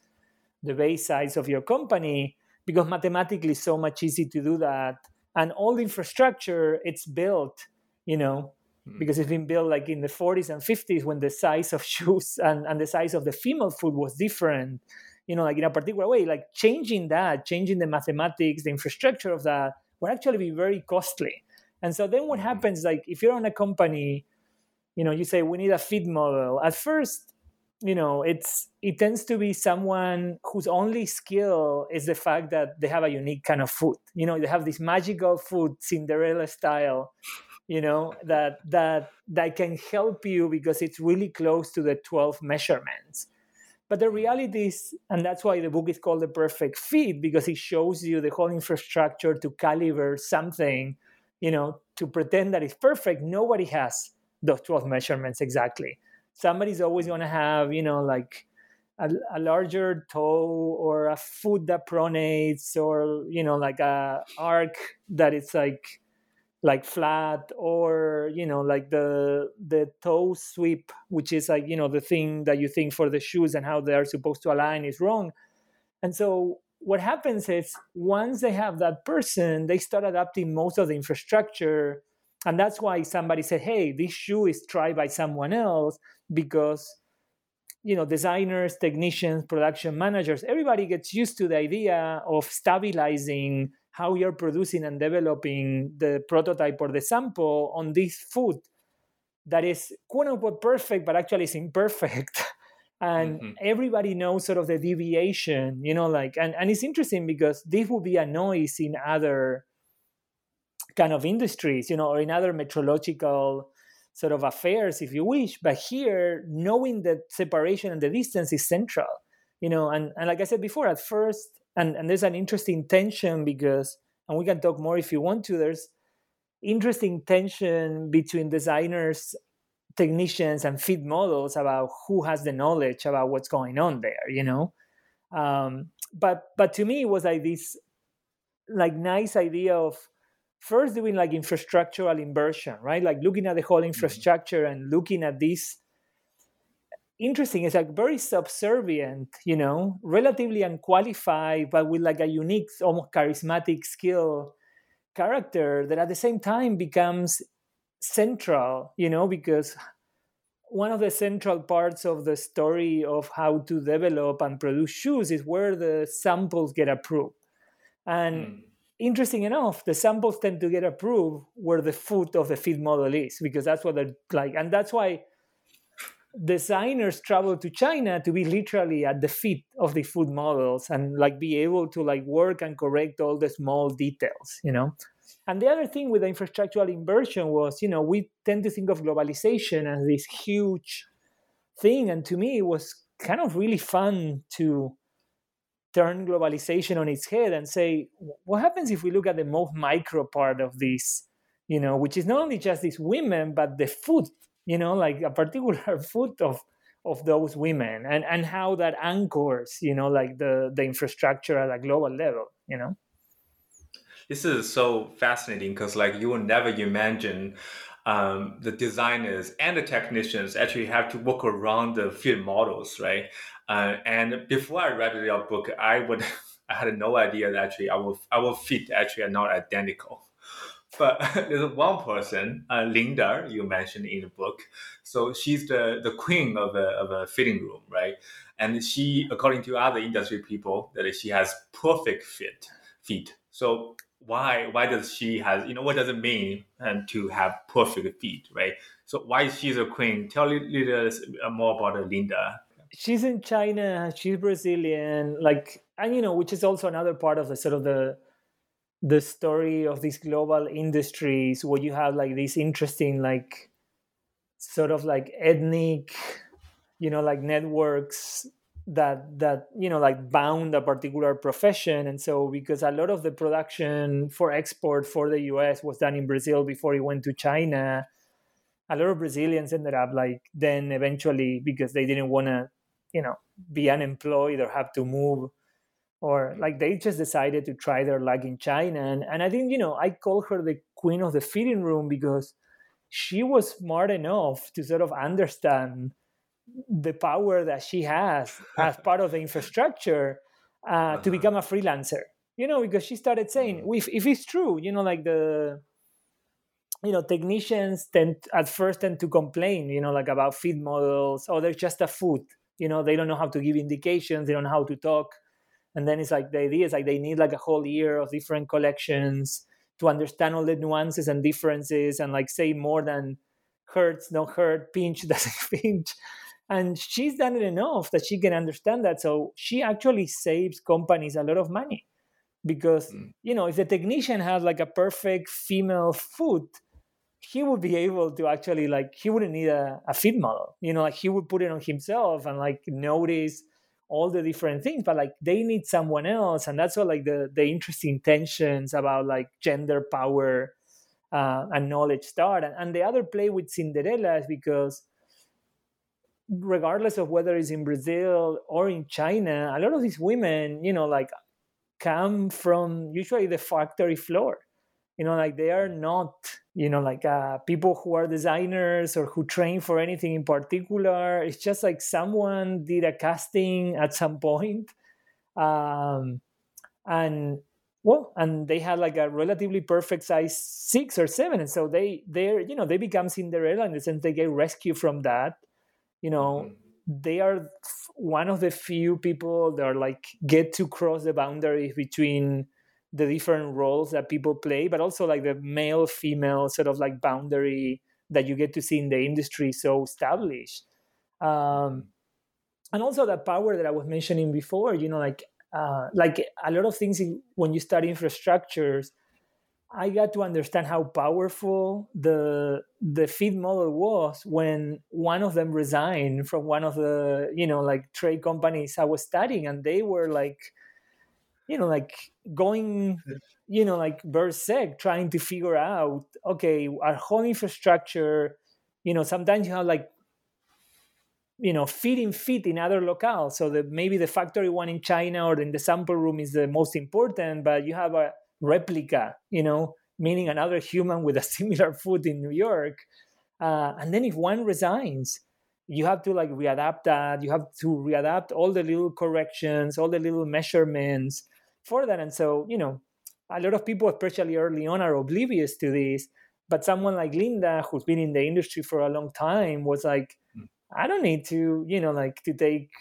the base size of your company because mathematically so much easy to do that. And all the infrastructure it's built you know hmm. because it's been built like in the 40s and 50s when the size of shoes and, and the size of the female foot was different you know like in a particular way. Like changing that changing the mathematics the infrastructure of that would actually be very costly and so then what mm-hmm. happens, like if you're on a company, you know, you say we need a fit model. At first, you know, it's it tends to be someone whose only skill is the fact that they have a unique kind of foot. You know, they have this magical foot, Cinderella style, you know, that that that can help you because it's really close to the 12 measurements. But the reality is, and that's why the book is called The Perfect Fit, because it shows you the whole infrastructure to calibrate something you know to pretend that it's perfect nobody has those 12 measurements exactly. Somebody's always going to have you know like a, a, larger toe or a foot that pronates or you know like a arc that it's like like flat or you know like the the toe sweep which is like you know the thing that you think for the shoes and how they are supposed to align is wrong. And so what happens is once they have that person they start adapting most of the infrastructure and that's why somebody said hey this shoe is tried by someone else because you know designers technicians production managers everybody gets used to the idea of stabilizing how you're producing and developing the prototype or the sample on this foot that is quote unquote perfect but actually is imperfect and mm-hmm. everybody knows sort of the deviation you know like and, and it's interesting because this would be a noise in other kind of industries you know or in other metrological sort of affairs, if you wish. But here, knowing that separation and the distance is central, you know, and, and like I said before, at first, and, and there's an interesting tension because, and we can talk more if you want to, there's interesting tension between designers, technicians, and fit models about who has the knowledge about what's going on there, you know. Um, but but to me, it was like this like nice idea of first doing like infrastructural inversion, right? Like looking at the whole mm-hmm. infrastructure mm-hmm. and looking at this. Interesting, it's like very subservient, you know, relatively unqualified, but with like a unique, almost charismatic skill character that at the same time becomes central, you know, because one of the central parts of the story of how to develop and produce shoes is where the samples get approved. And mm interesting enough, the samples tend to get approved where the foot of the fit model is, because that's what they're like. And that's why designers travel to China to be literally at the feet of the fit models and like be able to like work and correct all the small details, you know. And the other thing with the infrastructural inversion was, you know, we tend to think of globalization as this huge thing. And to me, it was kind of really fun to turn globalization on its head and say, what happens if we look at the most micro part of this, you know, which is not only just these women, but the food, you know, like a particular food of of those women and and how that anchors, you know, like the the infrastructure at a global level, you know. This is so fascinating because like you will never imagine um, the designers and the technicians actually have to work around the field models, right? Uh, and before I read your book, I would I had no idea that actually our our feet actually are not identical. But there's one person, uh, Linda, you mentioned in the book. So she's the, the queen of a, of a fitting room, right? And she, according to other industry people, that she has perfect fit feet. So why why does she has you know what does it mean and to have perfect feet, right? So why she's a queen? Tell a little uh, more about Linda she's in China. She's Brazilian. Like, and you know, which is also another part of the sort of the the story of these global industries where you have like these interesting like sort of like ethnic you know like networks that that you know like bound a particular profession. And so because a lot of the production for export for the US was done in Brazil before it went to China a lot of Brazilians ended up like then eventually because they didn't want to you know be unemployed or have to move or like they just decided to try their luck in china. And, and i think you know i call her the queen of the fitting room because she was smart enough to sort of understand the power that she has as part of the infrastructure uh, uh-huh. to become a freelancer you know because she started saying mm. if, if it's true you know like the you know technicians tend at first tend to complain you know like about fit models oh they're just a foot you know they don't know how to give indications they don't know how to talk and then it's like the idea is like they need like a whole year of different collections to understand all the nuances and differences and like say more than hurts no hurt pinch doesn't pinch and she's done it enough that she can understand that so she actually saves companies a lot of money because mm. you know if the technician has like a perfect female foot he would be able to actually like he wouldn't need a, a fit model you know like he would put it on himself and like notice all the different things but like they need someone else and that's what like the the interesting tensions about like gender power uh, and knowledge start. And, and the other play with Cinderella is because regardless of whether it's in Brazil or in China, a lot of these women, you know, like come from usually the factory floor. You know, like they are not, you know, like uh, people who are designers or who train for anything in particular. It's just like someone did a casting at some point, um, and well, and they had like a relatively perfect size six or seven, and so they they're you know they become Cinderella in the sense they get rescued from that you know mm-hmm. they are one of the few people that are like get to cross the boundaries between the different roles that people play but also like the male female sort of like boundary that you get to see in the industry so established um, and also that power that i was mentioning before you know like uh, like a lot of things in, when you study infrastructures I got to understand how powerful the the fit model was when one of them resigned from one of the you know like trade companies I was studying, and they were like, you know, like going, you know, like berserk, trying to figure out, okay, our whole infrastructure, you know, sometimes you have like you know feeding feed in other locales. So that maybe the factory one in china or in the sample room is the most important but you have a replica, you know, meaning another human with a similar foot in New York. Uh, and then if one resigns, you have to like readapt that. You have to readapt all the little corrections, all the little measurements for that. And so, you know, a lot of people, especially early on, are oblivious to this. But someone like Linda, who's been in the industry for a long time, was like, hmm. I don't need to, you know, like to take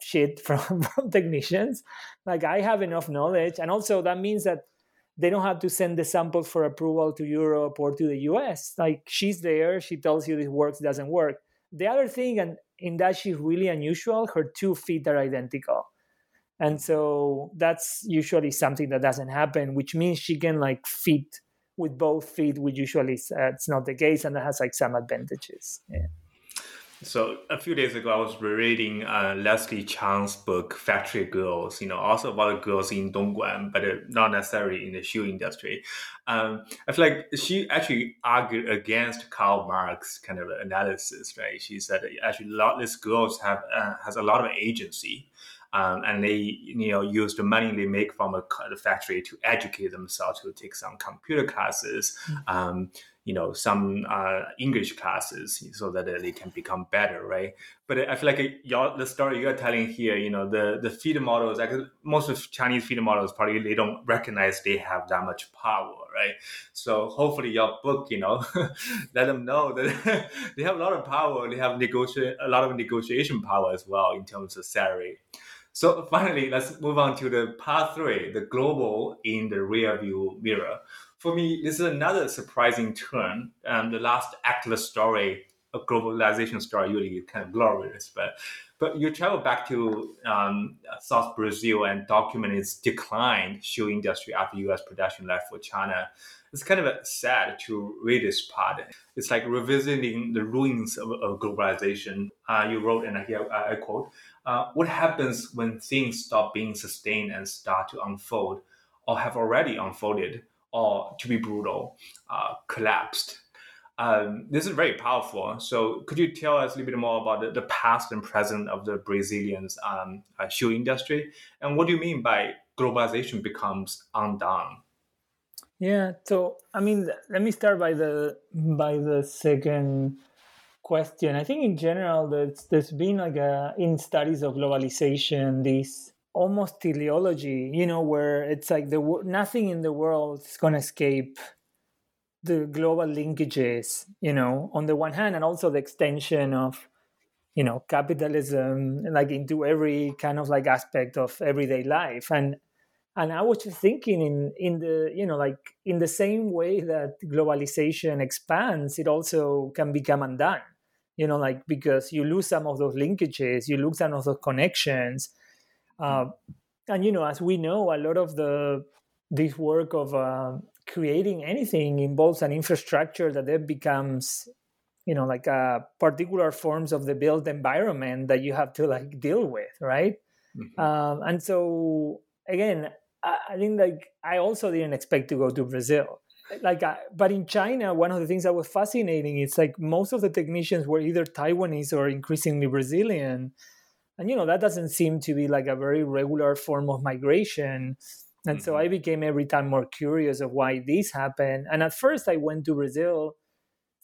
shit from, from technicians. Like I have enough knowledge. And also that means that they don't have to send the samples for approval to Europe or to the US. Like she's there, she tells you this works, doesn't work. The other thing, and in that she's really unusual, her two feet are identical. And so that's usually something that doesn't happen, which means she can like fit with both feet, which usually uh, it's not the case, and that has like some advantages. Yeah. So a few days ago, I was reading uh, Leslie Chang's book "Factory Girls." You know, also about girls in Dongguan, but uh, not necessarily in the shoe industry. Um, I feel like she actually argued against Karl Marx kind of analysis, right? She said actually, a lot of these girls have uh, has a lot of agency. Um, and they you know use the money they make from a, the factory to educate themselves to take some computer classes mm-hmm. um, you know some uh, English classes so that they can become better, right? But I feel like y'all, the story you're telling here, you know, the the feeder models, like most of Chinese feeder models, probably they don't recognize they have that much power, right? So hopefully your book, you know, let them know that they have a lot of power. They have negotiate a lot of negotiation power as well in terms of salary. So finally, let's move on to the part three, the global in the rear view mirror for me, this is another surprising turn. Um, the last Atlas story, a globalization story, usually kind of glorious, but but you travel back to um, South Brazil and document its decline shoe industry after U.S. production left for China. It's kind of sad to read this part. It's like revisiting the ruins of, of globalization. Uh, you wrote, and here I quote, uh, "What happens when things stop being sustained and start to unfold, or have already unfolded?" Or to be brutal, uh, collapsed. Um, this is very powerful. So, could you tell us a little bit more about the, the past and present of the Brazilian's um, uh, shoe industry, and what do you mean by globalization becomes undone? Yeah. So, I mean, let me start by the by the second question. I think in general, there's, there's been like a in studies of globalization this almost teleology, you know, where it's like the nothing in the world is going to escape the global linkages, you know, on the one hand, and also the extension of, you know, capitalism, like into every kind of like aspect of everyday life. And and I was just thinking in in the you know like in the same way that globalization expands, it also can become undone. You know, like because you lose some of those linkages, you lose some of those connections uh, and you know, as we know, a lot of the this work of uh, creating anything involves an infrastructure that then becomes you know like uh, particular forms of the built environment that you have to like deal with right? Mm-hmm. um, and so again I, I, think like i also didn't expect to go to brazil. Like uh, but in china one of the things that was fascinating is like most of the technicians were either taiwanese or increasingly brazilian and you know that doesn't seem to be like a very regular form of migration. And mm-hmm. so i became every time more curious of why this happened. And at first i went to brazil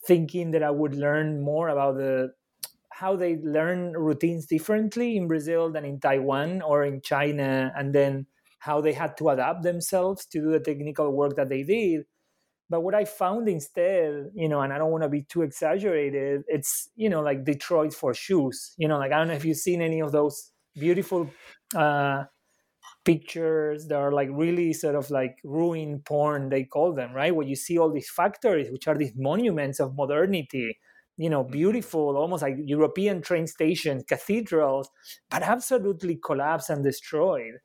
thinking that i would learn more about the how they learn routines differently in brazil than in taiwan or in china and then how they had to adapt themselves to do the technical work that they did but what I found instead, you know, and I don't want to be too exaggerated, it's, you know, like Detroit for shoes. You know, like I don't know if you've seen any of those beautiful uh, pictures that are like really sort of like ruin porn, they call them, right? Where you see all these factories, which are these monuments of modernity, you know, beautiful, almost like European train stations, cathedrals, but absolutely collapsed and destroyed.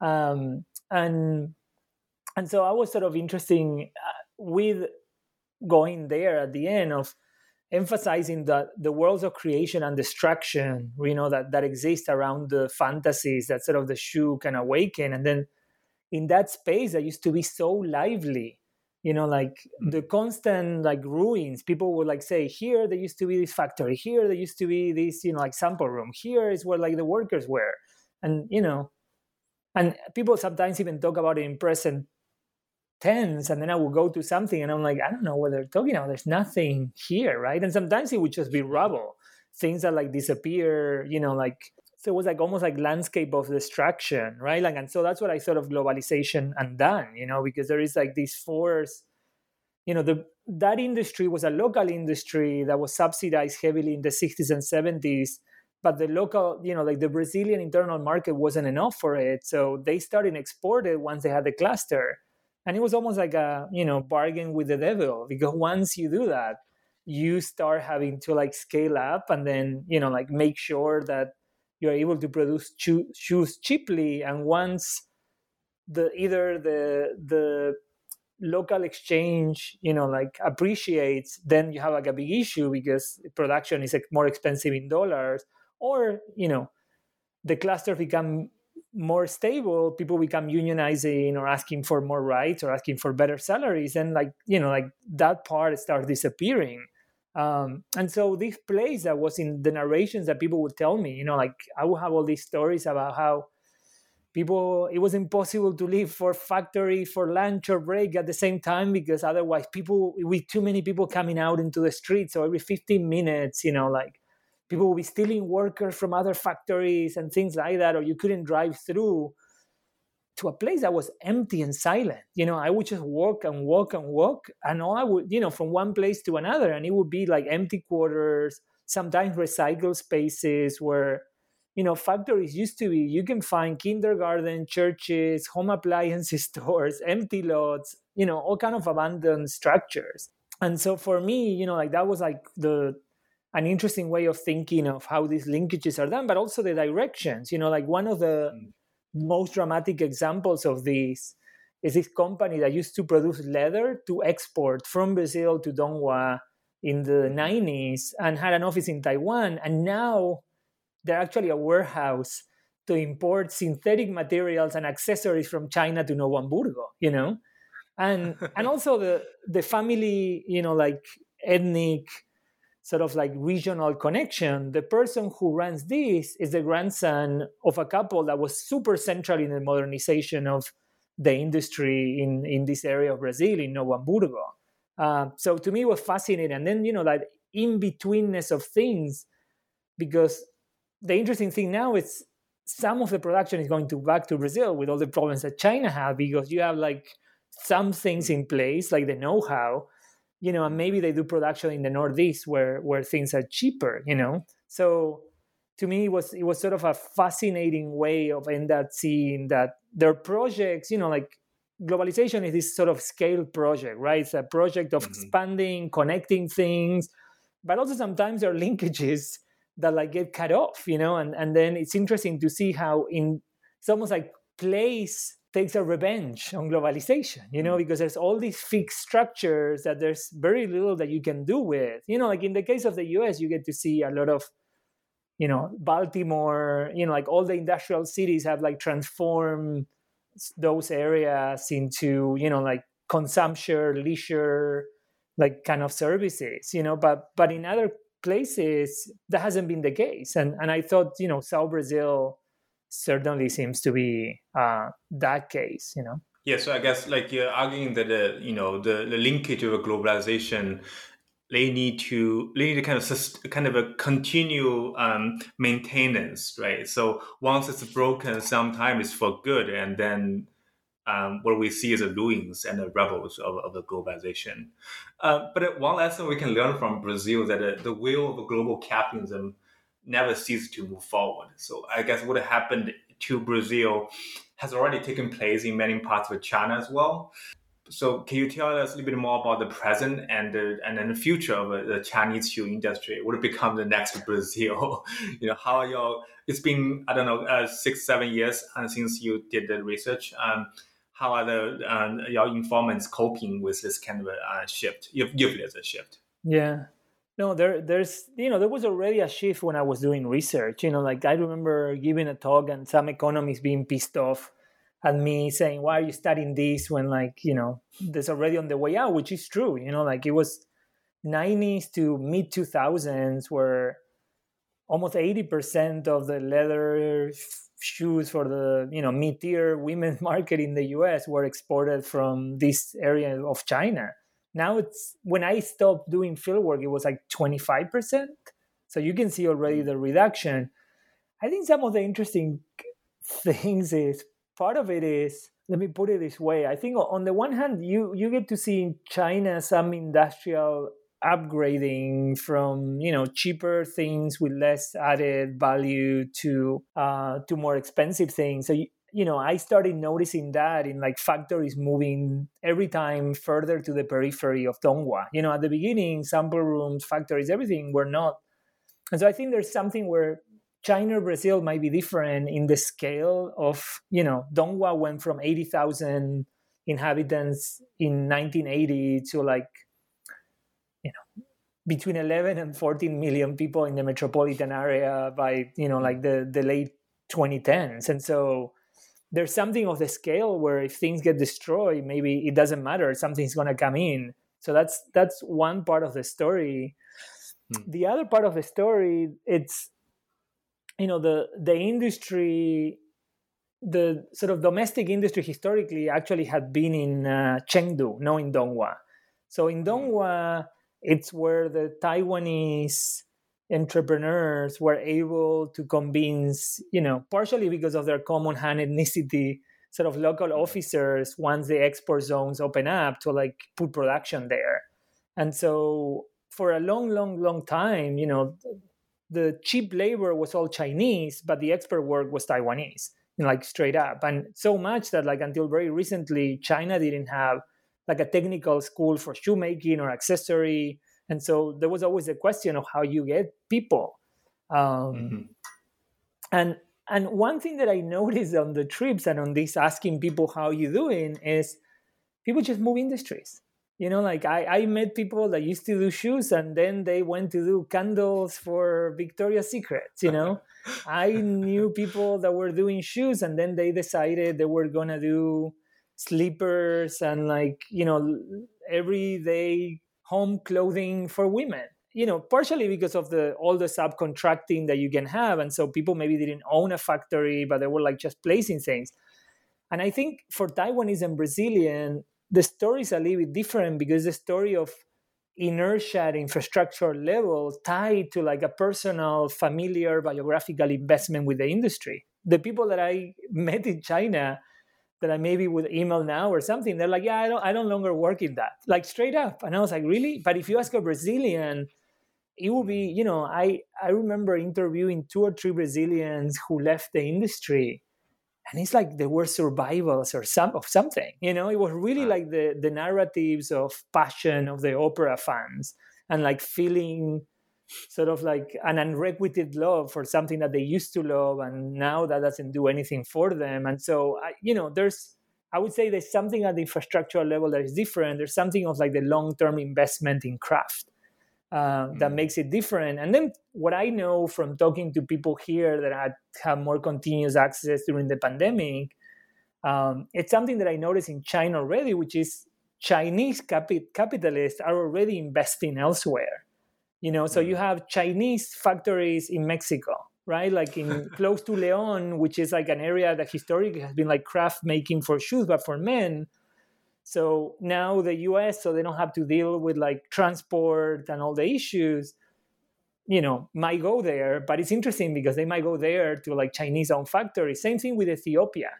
Um, and and so I was sort of interesting. With going there at the end of emphasizing that the worlds of creation and destruction you know that that exist around the fantasies that sort of the shoe can awaken. And then in that space that used to be so lively you know like mm-hmm. the constant like ruins. People would like say here there used to be this factory. Here there used to be this you know like sample room. Here is where like the workers were. And you know and people sometimes even talk about it in present tense and then I would go to something and I'm like, I don't know what they're talking about. There's nothing here, right? And sometimes it would just be rubble, things that like disappear, you know, like so it was like almost like landscape of destruction, right? Like and so that's what I thought of globalization undone, you know, because there is like this force, you know, the that industry was a local industry that was subsidized heavily in the 60s and 70s but the local you know like the brazilian internal market wasn't enough for it so they started exporting once they had the cluster and it was almost like a you know bargain with the devil because once you do that you start having to like scale up and then you know like make sure that you're able to produce shoes cheaply. And once the either the the local exchange you know like appreciates then you have like a big issue because production is more expensive in dollars. Or you know the cluster become more stable, people become unionizing or asking for more rights or asking for better salaries, and like you know, like that part starts disappearing. Um, and so this place that was in the narrations that people would tell me, you know, like I would have all these stories about how people it was impossible to leave for factory for lunch or break at the same time because otherwise people with too many people coming out into the streets so every 15 minutes you know like people will be stealing workers from other factories and things like that or you couldn't drive through to a place that was empty and silent. You know i would just walk and walk and walk and all i would you know from one place to another and it would be like empty quarters sometimes recycle spaces where you know factories used to be. You can find kindergarten churches home appliances stores empty lots you know all kind of abandoned structures. And so for me you know like that was like the an interesting way of thinking of how these linkages are done, but also the directions. You know, like one of the mm. most dramatic examples of this is this company that used to produce leather to export from Brazil to Dongguan in the 90s and had an office in Taiwan. And now they're actually a warehouse to import synthetic materials and accessories from China to Novo Hamburgo, you know? And and also the the family, you know, like ethnic sort of like regional connection. The person who runs this is the grandson of a couple that was super central in the modernization of the industry in, in this area of Brazil, in Novo Hamburgo. Uh, so to me, it was fascinating. And then, you know, that in betweenness of things, because the interesting thing now is some of the production is going to back to Brazil with all the problems that China have, because you have like some things in place, like the know how, you know, and maybe they do production in the Northeast where where things are cheaper, you know. So to me, it was it was sort of a fascinating way of end up seeing that their projects, you know, like globalization is this sort of scale project, right? It's a project of mm-hmm. expanding, connecting things, but also sometimes there are linkages that like get cut off, you know, and and then it's interesting to see how in it's almost like place takes a revenge on globalization, you know, mm. because there's all these fixed structures that there's very little that you can do with. You know, like in the case of the US, you get to see a lot of, you know, Baltimore, you know, like all the industrial cities have like transformed those areas into, you know, like consumption, leisure, like kind of services, you know. But but in other places that hasn't been the case, and and I thought you know South Brazil certainly seems to be uh, that case, you know. Yeah, so I guess like you're arguing that the you know the, the linkage of a globalization they need to they need to kind of kind of a continue um, maintenance, right? So once it's broken, sometimes it's for good, and then um, what we see is the ruins and the rebels of, of the globalization. Uh, but one lesson we can learn from Brazil that the, the wheel of global capitalism never ceases to move forward. So I guess what happened to Brazil has already taken place in many parts of China as well. So can you tell us a little bit more about the present and the, and then the future of uh, the Chinese shoe industry? Would it become the next Brazil? you know, how are your? It's been I don't know uh, six seven years uh, since you did the research. Um, how are the uh, your informants coping with this kind of uh, shift? If, if there's a shift. Yeah. No, there, there's, you know, there was already a shift when I was doing research. You know, like I remember giving a talk and some economists being pissed off at me saying, "Why are you studying this when, like, you know, there's already on the way out?" Which is true. You know, like it was 90s to mid 2000s where almost 80% of the leather shoes for the you know mid-tier women's market in the US were exported from this area of China. Now it's when I stopped doing field work, it was like 25%. So you can see already the reduction. I think some of the interesting things is part of it is let me put it this way. I think on the one hand, you you get to see in China some industrial upgrading from you know cheaper things with less added value to uh, to more expensive things. So you, you know, I started noticing that in like factories moving every time further to the periphery of Dongguan. You know, at the beginning, sample rooms, factories, everything were not. And so I think there's something where China or Brazil might be different in the scale of, you know, Dongguan went from 80,000 inhabitants in 1980 to like, you know, between 11 and 14 million people in the metropolitan area by, you know, like the, the late 2010s. And so there's something of the scale where if things get destroyed, maybe it doesn't matter, something's going to come in. So that's that's one part of the story. Hmm. The other part of the story, it's you know the the industry the sort of domestic industry historically actually had been in uh, Chengdu, not in Dongguan. So in mm. Dongguan, it's where the Taiwanese entrepreneurs were able to convince, you know, partially because of their common Han ethnicity, sort of local officers once the export zones open up to like put production there. And so for a long, long, long time, you know, the cheap labor was all Chinese, but the expert work was Taiwanese, you know, like straight up. And so much that like until very recently, China didn't have like a technical school for shoemaking or accessory. And so there was always a question of how you get people. Um, mm-hmm. And and one thing that I noticed on the trips and on this asking people how you doing is people just move industries you know like I, I met people that used to do shoes and then they went to do candles for victoria's secrets you know i knew people that were doing shoes and then they decided they were gonna do slippers and like you know everyday home clothing for women you know partially because of the all the subcontracting that you can have and so people maybe didn't own a factory but they were like just placing things and i think for taiwanese and brazilian the story is a little bit different because the story of inertia at infrastructure level tied to like a personal, familiar, biographical investment with the industry. The people that I met in China that I maybe would email now or something, they're like, yeah, I don't, I don't longer work in that, like straight up. And I was like, really? But if you ask a Brazilian, it will be, you know, I, I remember interviewing two or three Brazilians who left the industry and it's like they were survivals or some of something you know it was really wow. like the the narratives of passion of the opera fans and like feeling sort of like an unrequited love for something that they used to love and now that doesn't do anything for them and so you know there's i would say there's something at the infrastructural level that is different there's something of like the long-term investment in craft uh, that mm. makes it different. And then what I know from talking to people here that had, have more continuous access during the pandemic, um, it's something that I noticed in China already, which is Chinese capi- capitalists are already investing elsewhere. You know, so you mm. have Chinese factories in Mexico, right? Like in close to Leon, which is like an area that historically has been like craft making for shoes, but for men. So now the US, so they don't have to deal with like transport and all the issues, you know, might go there. But it's interesting because they might go there to like Chinese owned factories. Same thing with Ethiopia.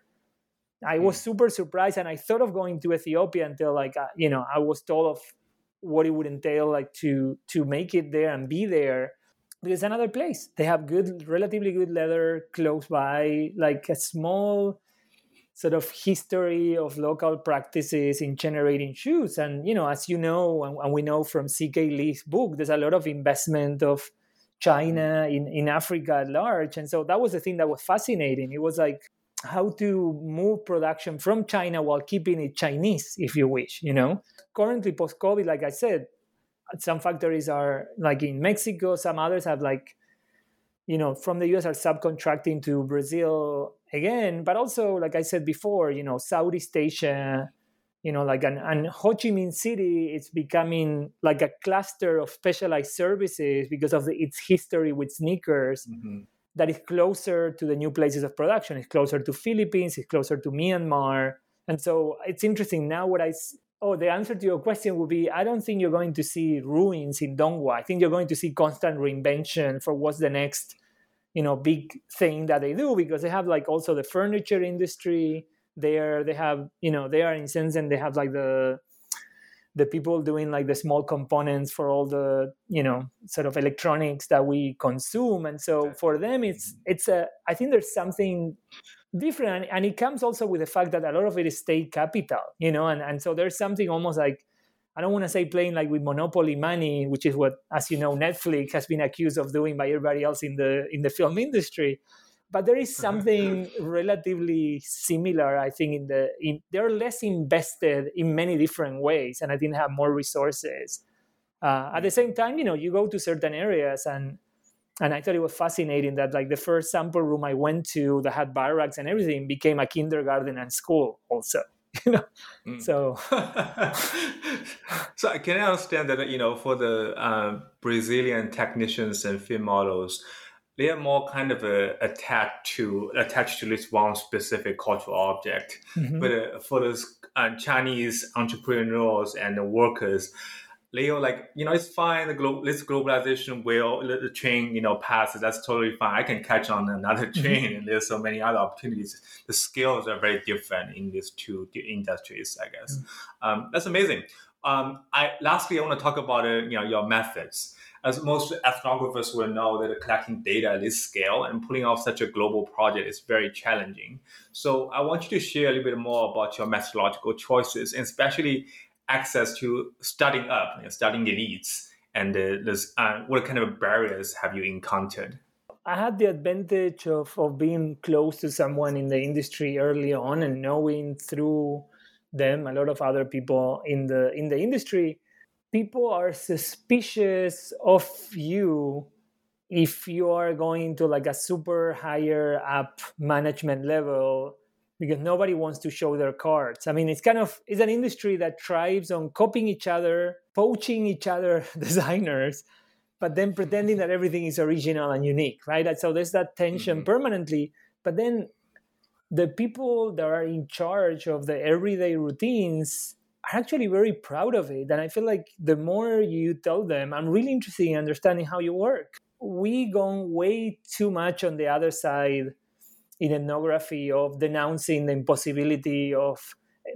I was mm. super surprised, and I thought of going to Ethiopia until like uh, you know I was told of what it would entail like to to make it there and be there because another place. They have good relatively good leather close by like a small sort of history of local practices in generating shoes. And you know as you know and, and we know from ck lee's book there's a lot of investment of china mm. in, in africa at large. And so that was the thing that was fascinating. It was like how to move production from China while keeping it Chinese, if you wish. You know, currently post COVID, like I said, some factories are like in Mexico, some others have like, you know, from the US are subcontracting to Brazil again, but also, like I said before, you know, Southeast Asia, you know, like an, and Ho Chi Minh City, it's becoming like a cluster of specialized services because of the, its history with sneakers. Mm-hmm that is closer to the new places of production. It's closer to Philippines. It's closer to Myanmar. And so it's interesting now. What I oh, the answer to your question would be: I don't think you're going to see ruins in Dongguan. I think you're going to see constant reinvention for what's the next, you know, big thing that they do because they have like also the furniture industry. There, they have you know they are in Shenzhen. They have like the the people doing like the small components for all the you know sort of electronics that we consume. And so for them it's it's a i think there's something different. And it comes also with the fact that a lot of it is state capital you know? And, and so there's something almost like i don't want to say playing like with monopoly money which is what as you know netflix has been accused of doing by everybody else in the in the film industry but there is something relatively similar i think in the in they're less invested in many different ways and i think have more resources. Uh, at the same time you know you go to certain areas and and i thought it was fascinating that like the first sample room i went to that had barracks and everything became a kindergarten and school also you know? Mm. so so can i understand that you know for the uh, brazilian technicians and fit models they are more kind of uh, attached to attached to this one specific cultural object. Mm-hmm. But uh, for those uh, Chinese entrepreneurs and the workers, they are like, you know, it's fine. The glo- this globalization will the train, you know, passes. That's totally fine. I can catch on another mm-hmm. train, mm-hmm. and there's so many other opportunities. The skills are very different in these two industries, I guess. Mm-hmm. Um, that's amazing. Um, I lastly, I want to talk about uh, you know your methods as most ethnographers will know that collecting data at this scale and pulling off such a global project is very challenging. So I want you to share a little bit more about your methodological choices, and especially access to studying up, you know, studying elites, and uh, uh, what kind of barriers have you encountered? I had the advantage of, of being close to someone in the industry early on and knowing through them a lot of other people in the in the industry people are suspicious of you if you are going to like a super higher up management level because nobody wants to show their cards i mean it's kind of it's an industry that thrives on copying each other poaching each other designers but then pretending that everything is original and unique right and so there's that tension mm-hmm. permanently but then the people that are in charge of the everyday routines are actually very proud of it. And I feel like the more you tell them, I'm really interested in understanding how you work. We gone way too much on the other side in ethnography of denouncing the impossibility of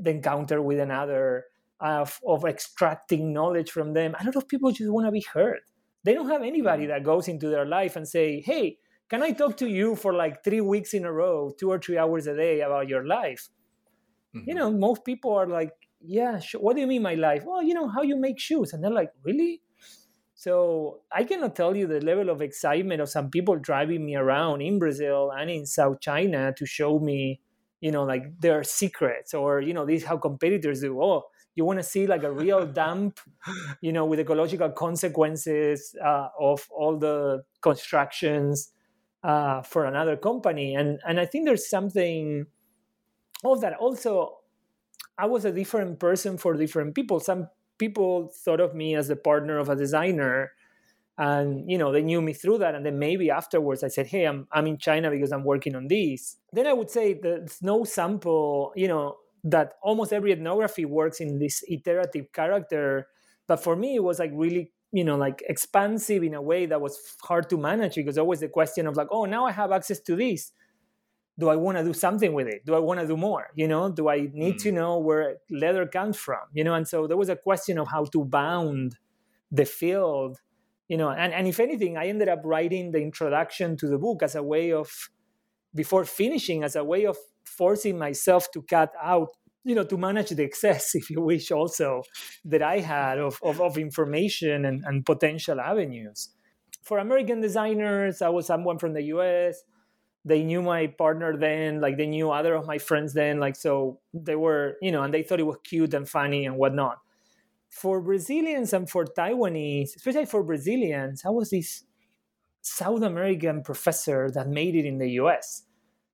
the encounter with another, of, of extracting knowledge from them. A lot of people just want to be heard. They don't have anybody mm. that goes into their life and say, hey, can I talk to you for like three weeks in a row, two or three hours a day about your life? Mm-hmm. You know, most people are like, yeah, sure. what do you mean my life? Well, you know, how you make shoes. And they're like, really? So I cannot tell you the level of excitement of some people driving me around in Brazil and in South China to show me, you know, like their secrets or, you know, this how competitors do. Oh, you want to see like a real dump, you know, with ecological consequences uh, of all the constructions uh, for another company. And and I think there's something of that. Also, I was a different person for different people. Some people thought of me as the partner of a designer and you know they knew me through that and then maybe afterwards i said hey i'm, I'm in china because i'm working on this then i would say the snowball sample you know that almost every ethnography works in this iterative character but for me it was like really you know like expansive in a way that was hard to manage because always the question of like oh now i have access to this do i want to do something with it? Do i want to do more? You know do i need mm. to know where leather comes from? You know and so there was a question of how to bound the field you know and, and if anything i ended up writing the introduction to the book as a way of before finishing as a way of forcing myself to cut out you know to manage the excess if you wish also that i had of, of, of information and, and potential avenues. For american designers i was someone from the us they knew my partner then like they knew other of my friends then like so they were you know and they thought it was cute and funny and whatnot for brazilians and for taiwanese especially for brazilians i was this south american professor that made it in the us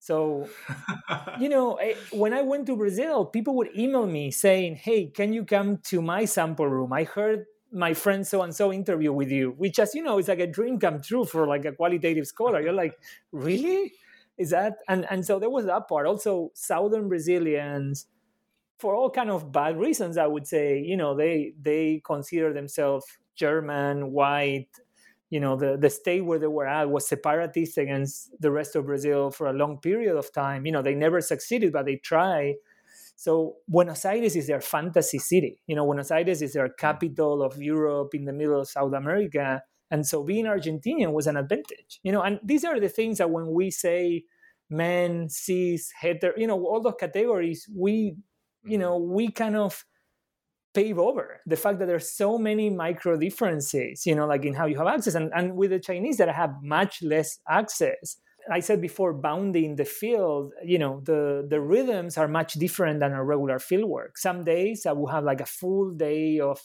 so, you know, I, when I went to Brazil, people would email me saying, Hey, can you come to my sample room? I heard my friend so and so interview with you, which, as you know, is like a dream come true for like a qualitative scholar. You're like, Really? Is that? And, and so there was that part. Also, Southern Brazilians, for all kind of bad reasons, I would say, you know, they they consider themselves German, white, you know the, the state where they were at was separatist against the rest of brazil for a long period of time you know they never succeeded but they tried so buenos aires is their fantasy city you know buenos aires is their capital of europe in the middle of south america and so being argentinian was an advantage you know and these are the things that when we say men cis hetero you know all those categories we you mm-hmm. know we kind of pave over the fact that there's so many micro differences, you know, like in how you have access. And, and with the Chinese that have much less access, I said before, bounding the field, you know, the, the rhythms are much different than a regular field work. Some days I will have like a full day of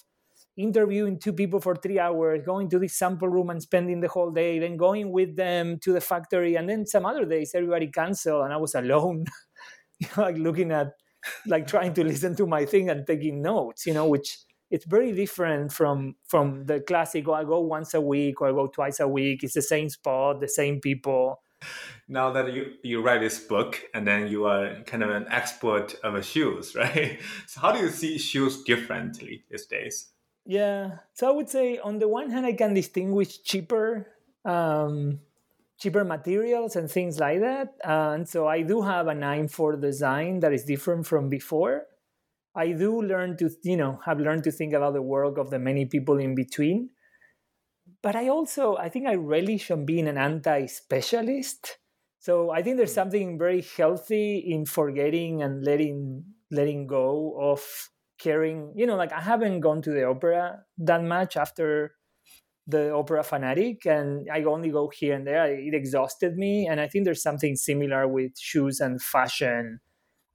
interviewing two people for three hours, going to the sample room and spending the whole day, then going with them to the factory. And then some other days everybody canceled and I was alone, you know, like looking at like trying to listen to my thing and taking notes, you know, which it's very different from from the classic. Oh, I go once a week or I go twice a week. It's the same spot, the same people. Now that you you write this book and then you are kind of an expert of shoes, right? So how do you see shoes differently these days? Yeah, so I would say on the one hand, I can distinguish cheaper um, cheaper materials and things like that. And so I do have an eye for design that is different from before. I do learn to, you know, have learned to think about the work of the many people in between. But I also, I think I relish on being an anti-specialist. So I think there's hmm. something very healthy in forgetting and letting letting go of caring. You know, like I haven't gone to the opera that much after the opera fanatic and i only go here and there it exhausted me and i think there's something similar with shoes and fashion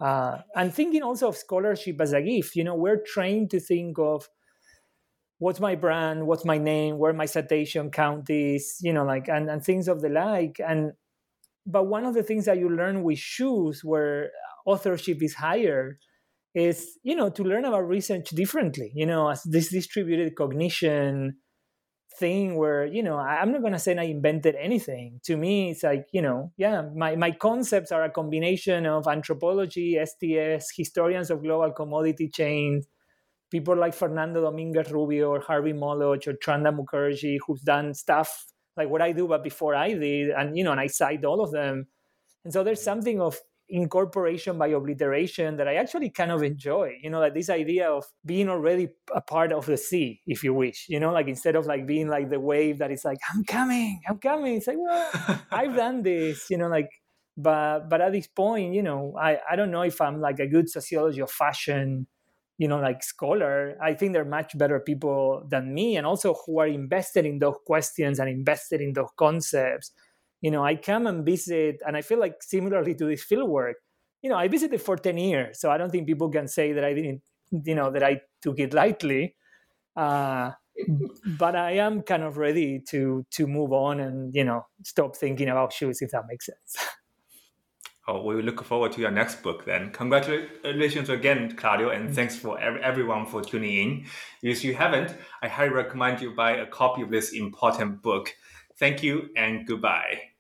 uh, and thinking also of scholarship as a gift you know we're trained to think of what's my brand? What's my name? Where my citation count is? You know like and, and things of the like and but one of the things that you learn with shoes where authorship is higher is you know to learn about research differently you know as this distributed cognition thing where you know I, am not going to say i invented anything. To me it's like you know yeah my, my concepts are a combination of anthropology sts historians of global commodity chains people like fernando dominguez rubio or Harvey Molotch or Chandra Mukerji who's done stuff like what i do but before i did and you know and i cite all of them and so there's something of incorporation by obliteration that I actually kind of enjoy. You know, like this idea of being already a part of the sea, if you wish. You know, like instead of like being like the wave that is like, I'm coming, I'm coming. It's like, well, I've done this, you know, like but but at this point, you know, I, I don't know if I'm like a good sociology of fashion, you know, like scholar. I think they're much better people than me and also who are invested in those questions and invested in those concepts you know i come and visit and i feel like similarly to this field work you know i visited for 10 years so i don't think people can say that i didn't you know that i took it lightly uh, but i am kind of ready to to move on and you know stop thinking about shoes if that makes sense Oh, we look forward to your next book then. Congratulations again, Claudio, and thanks for everyone for tuning in. If you haven't, I highly recommend you buy a copy of this important book. Thank you and goodbye.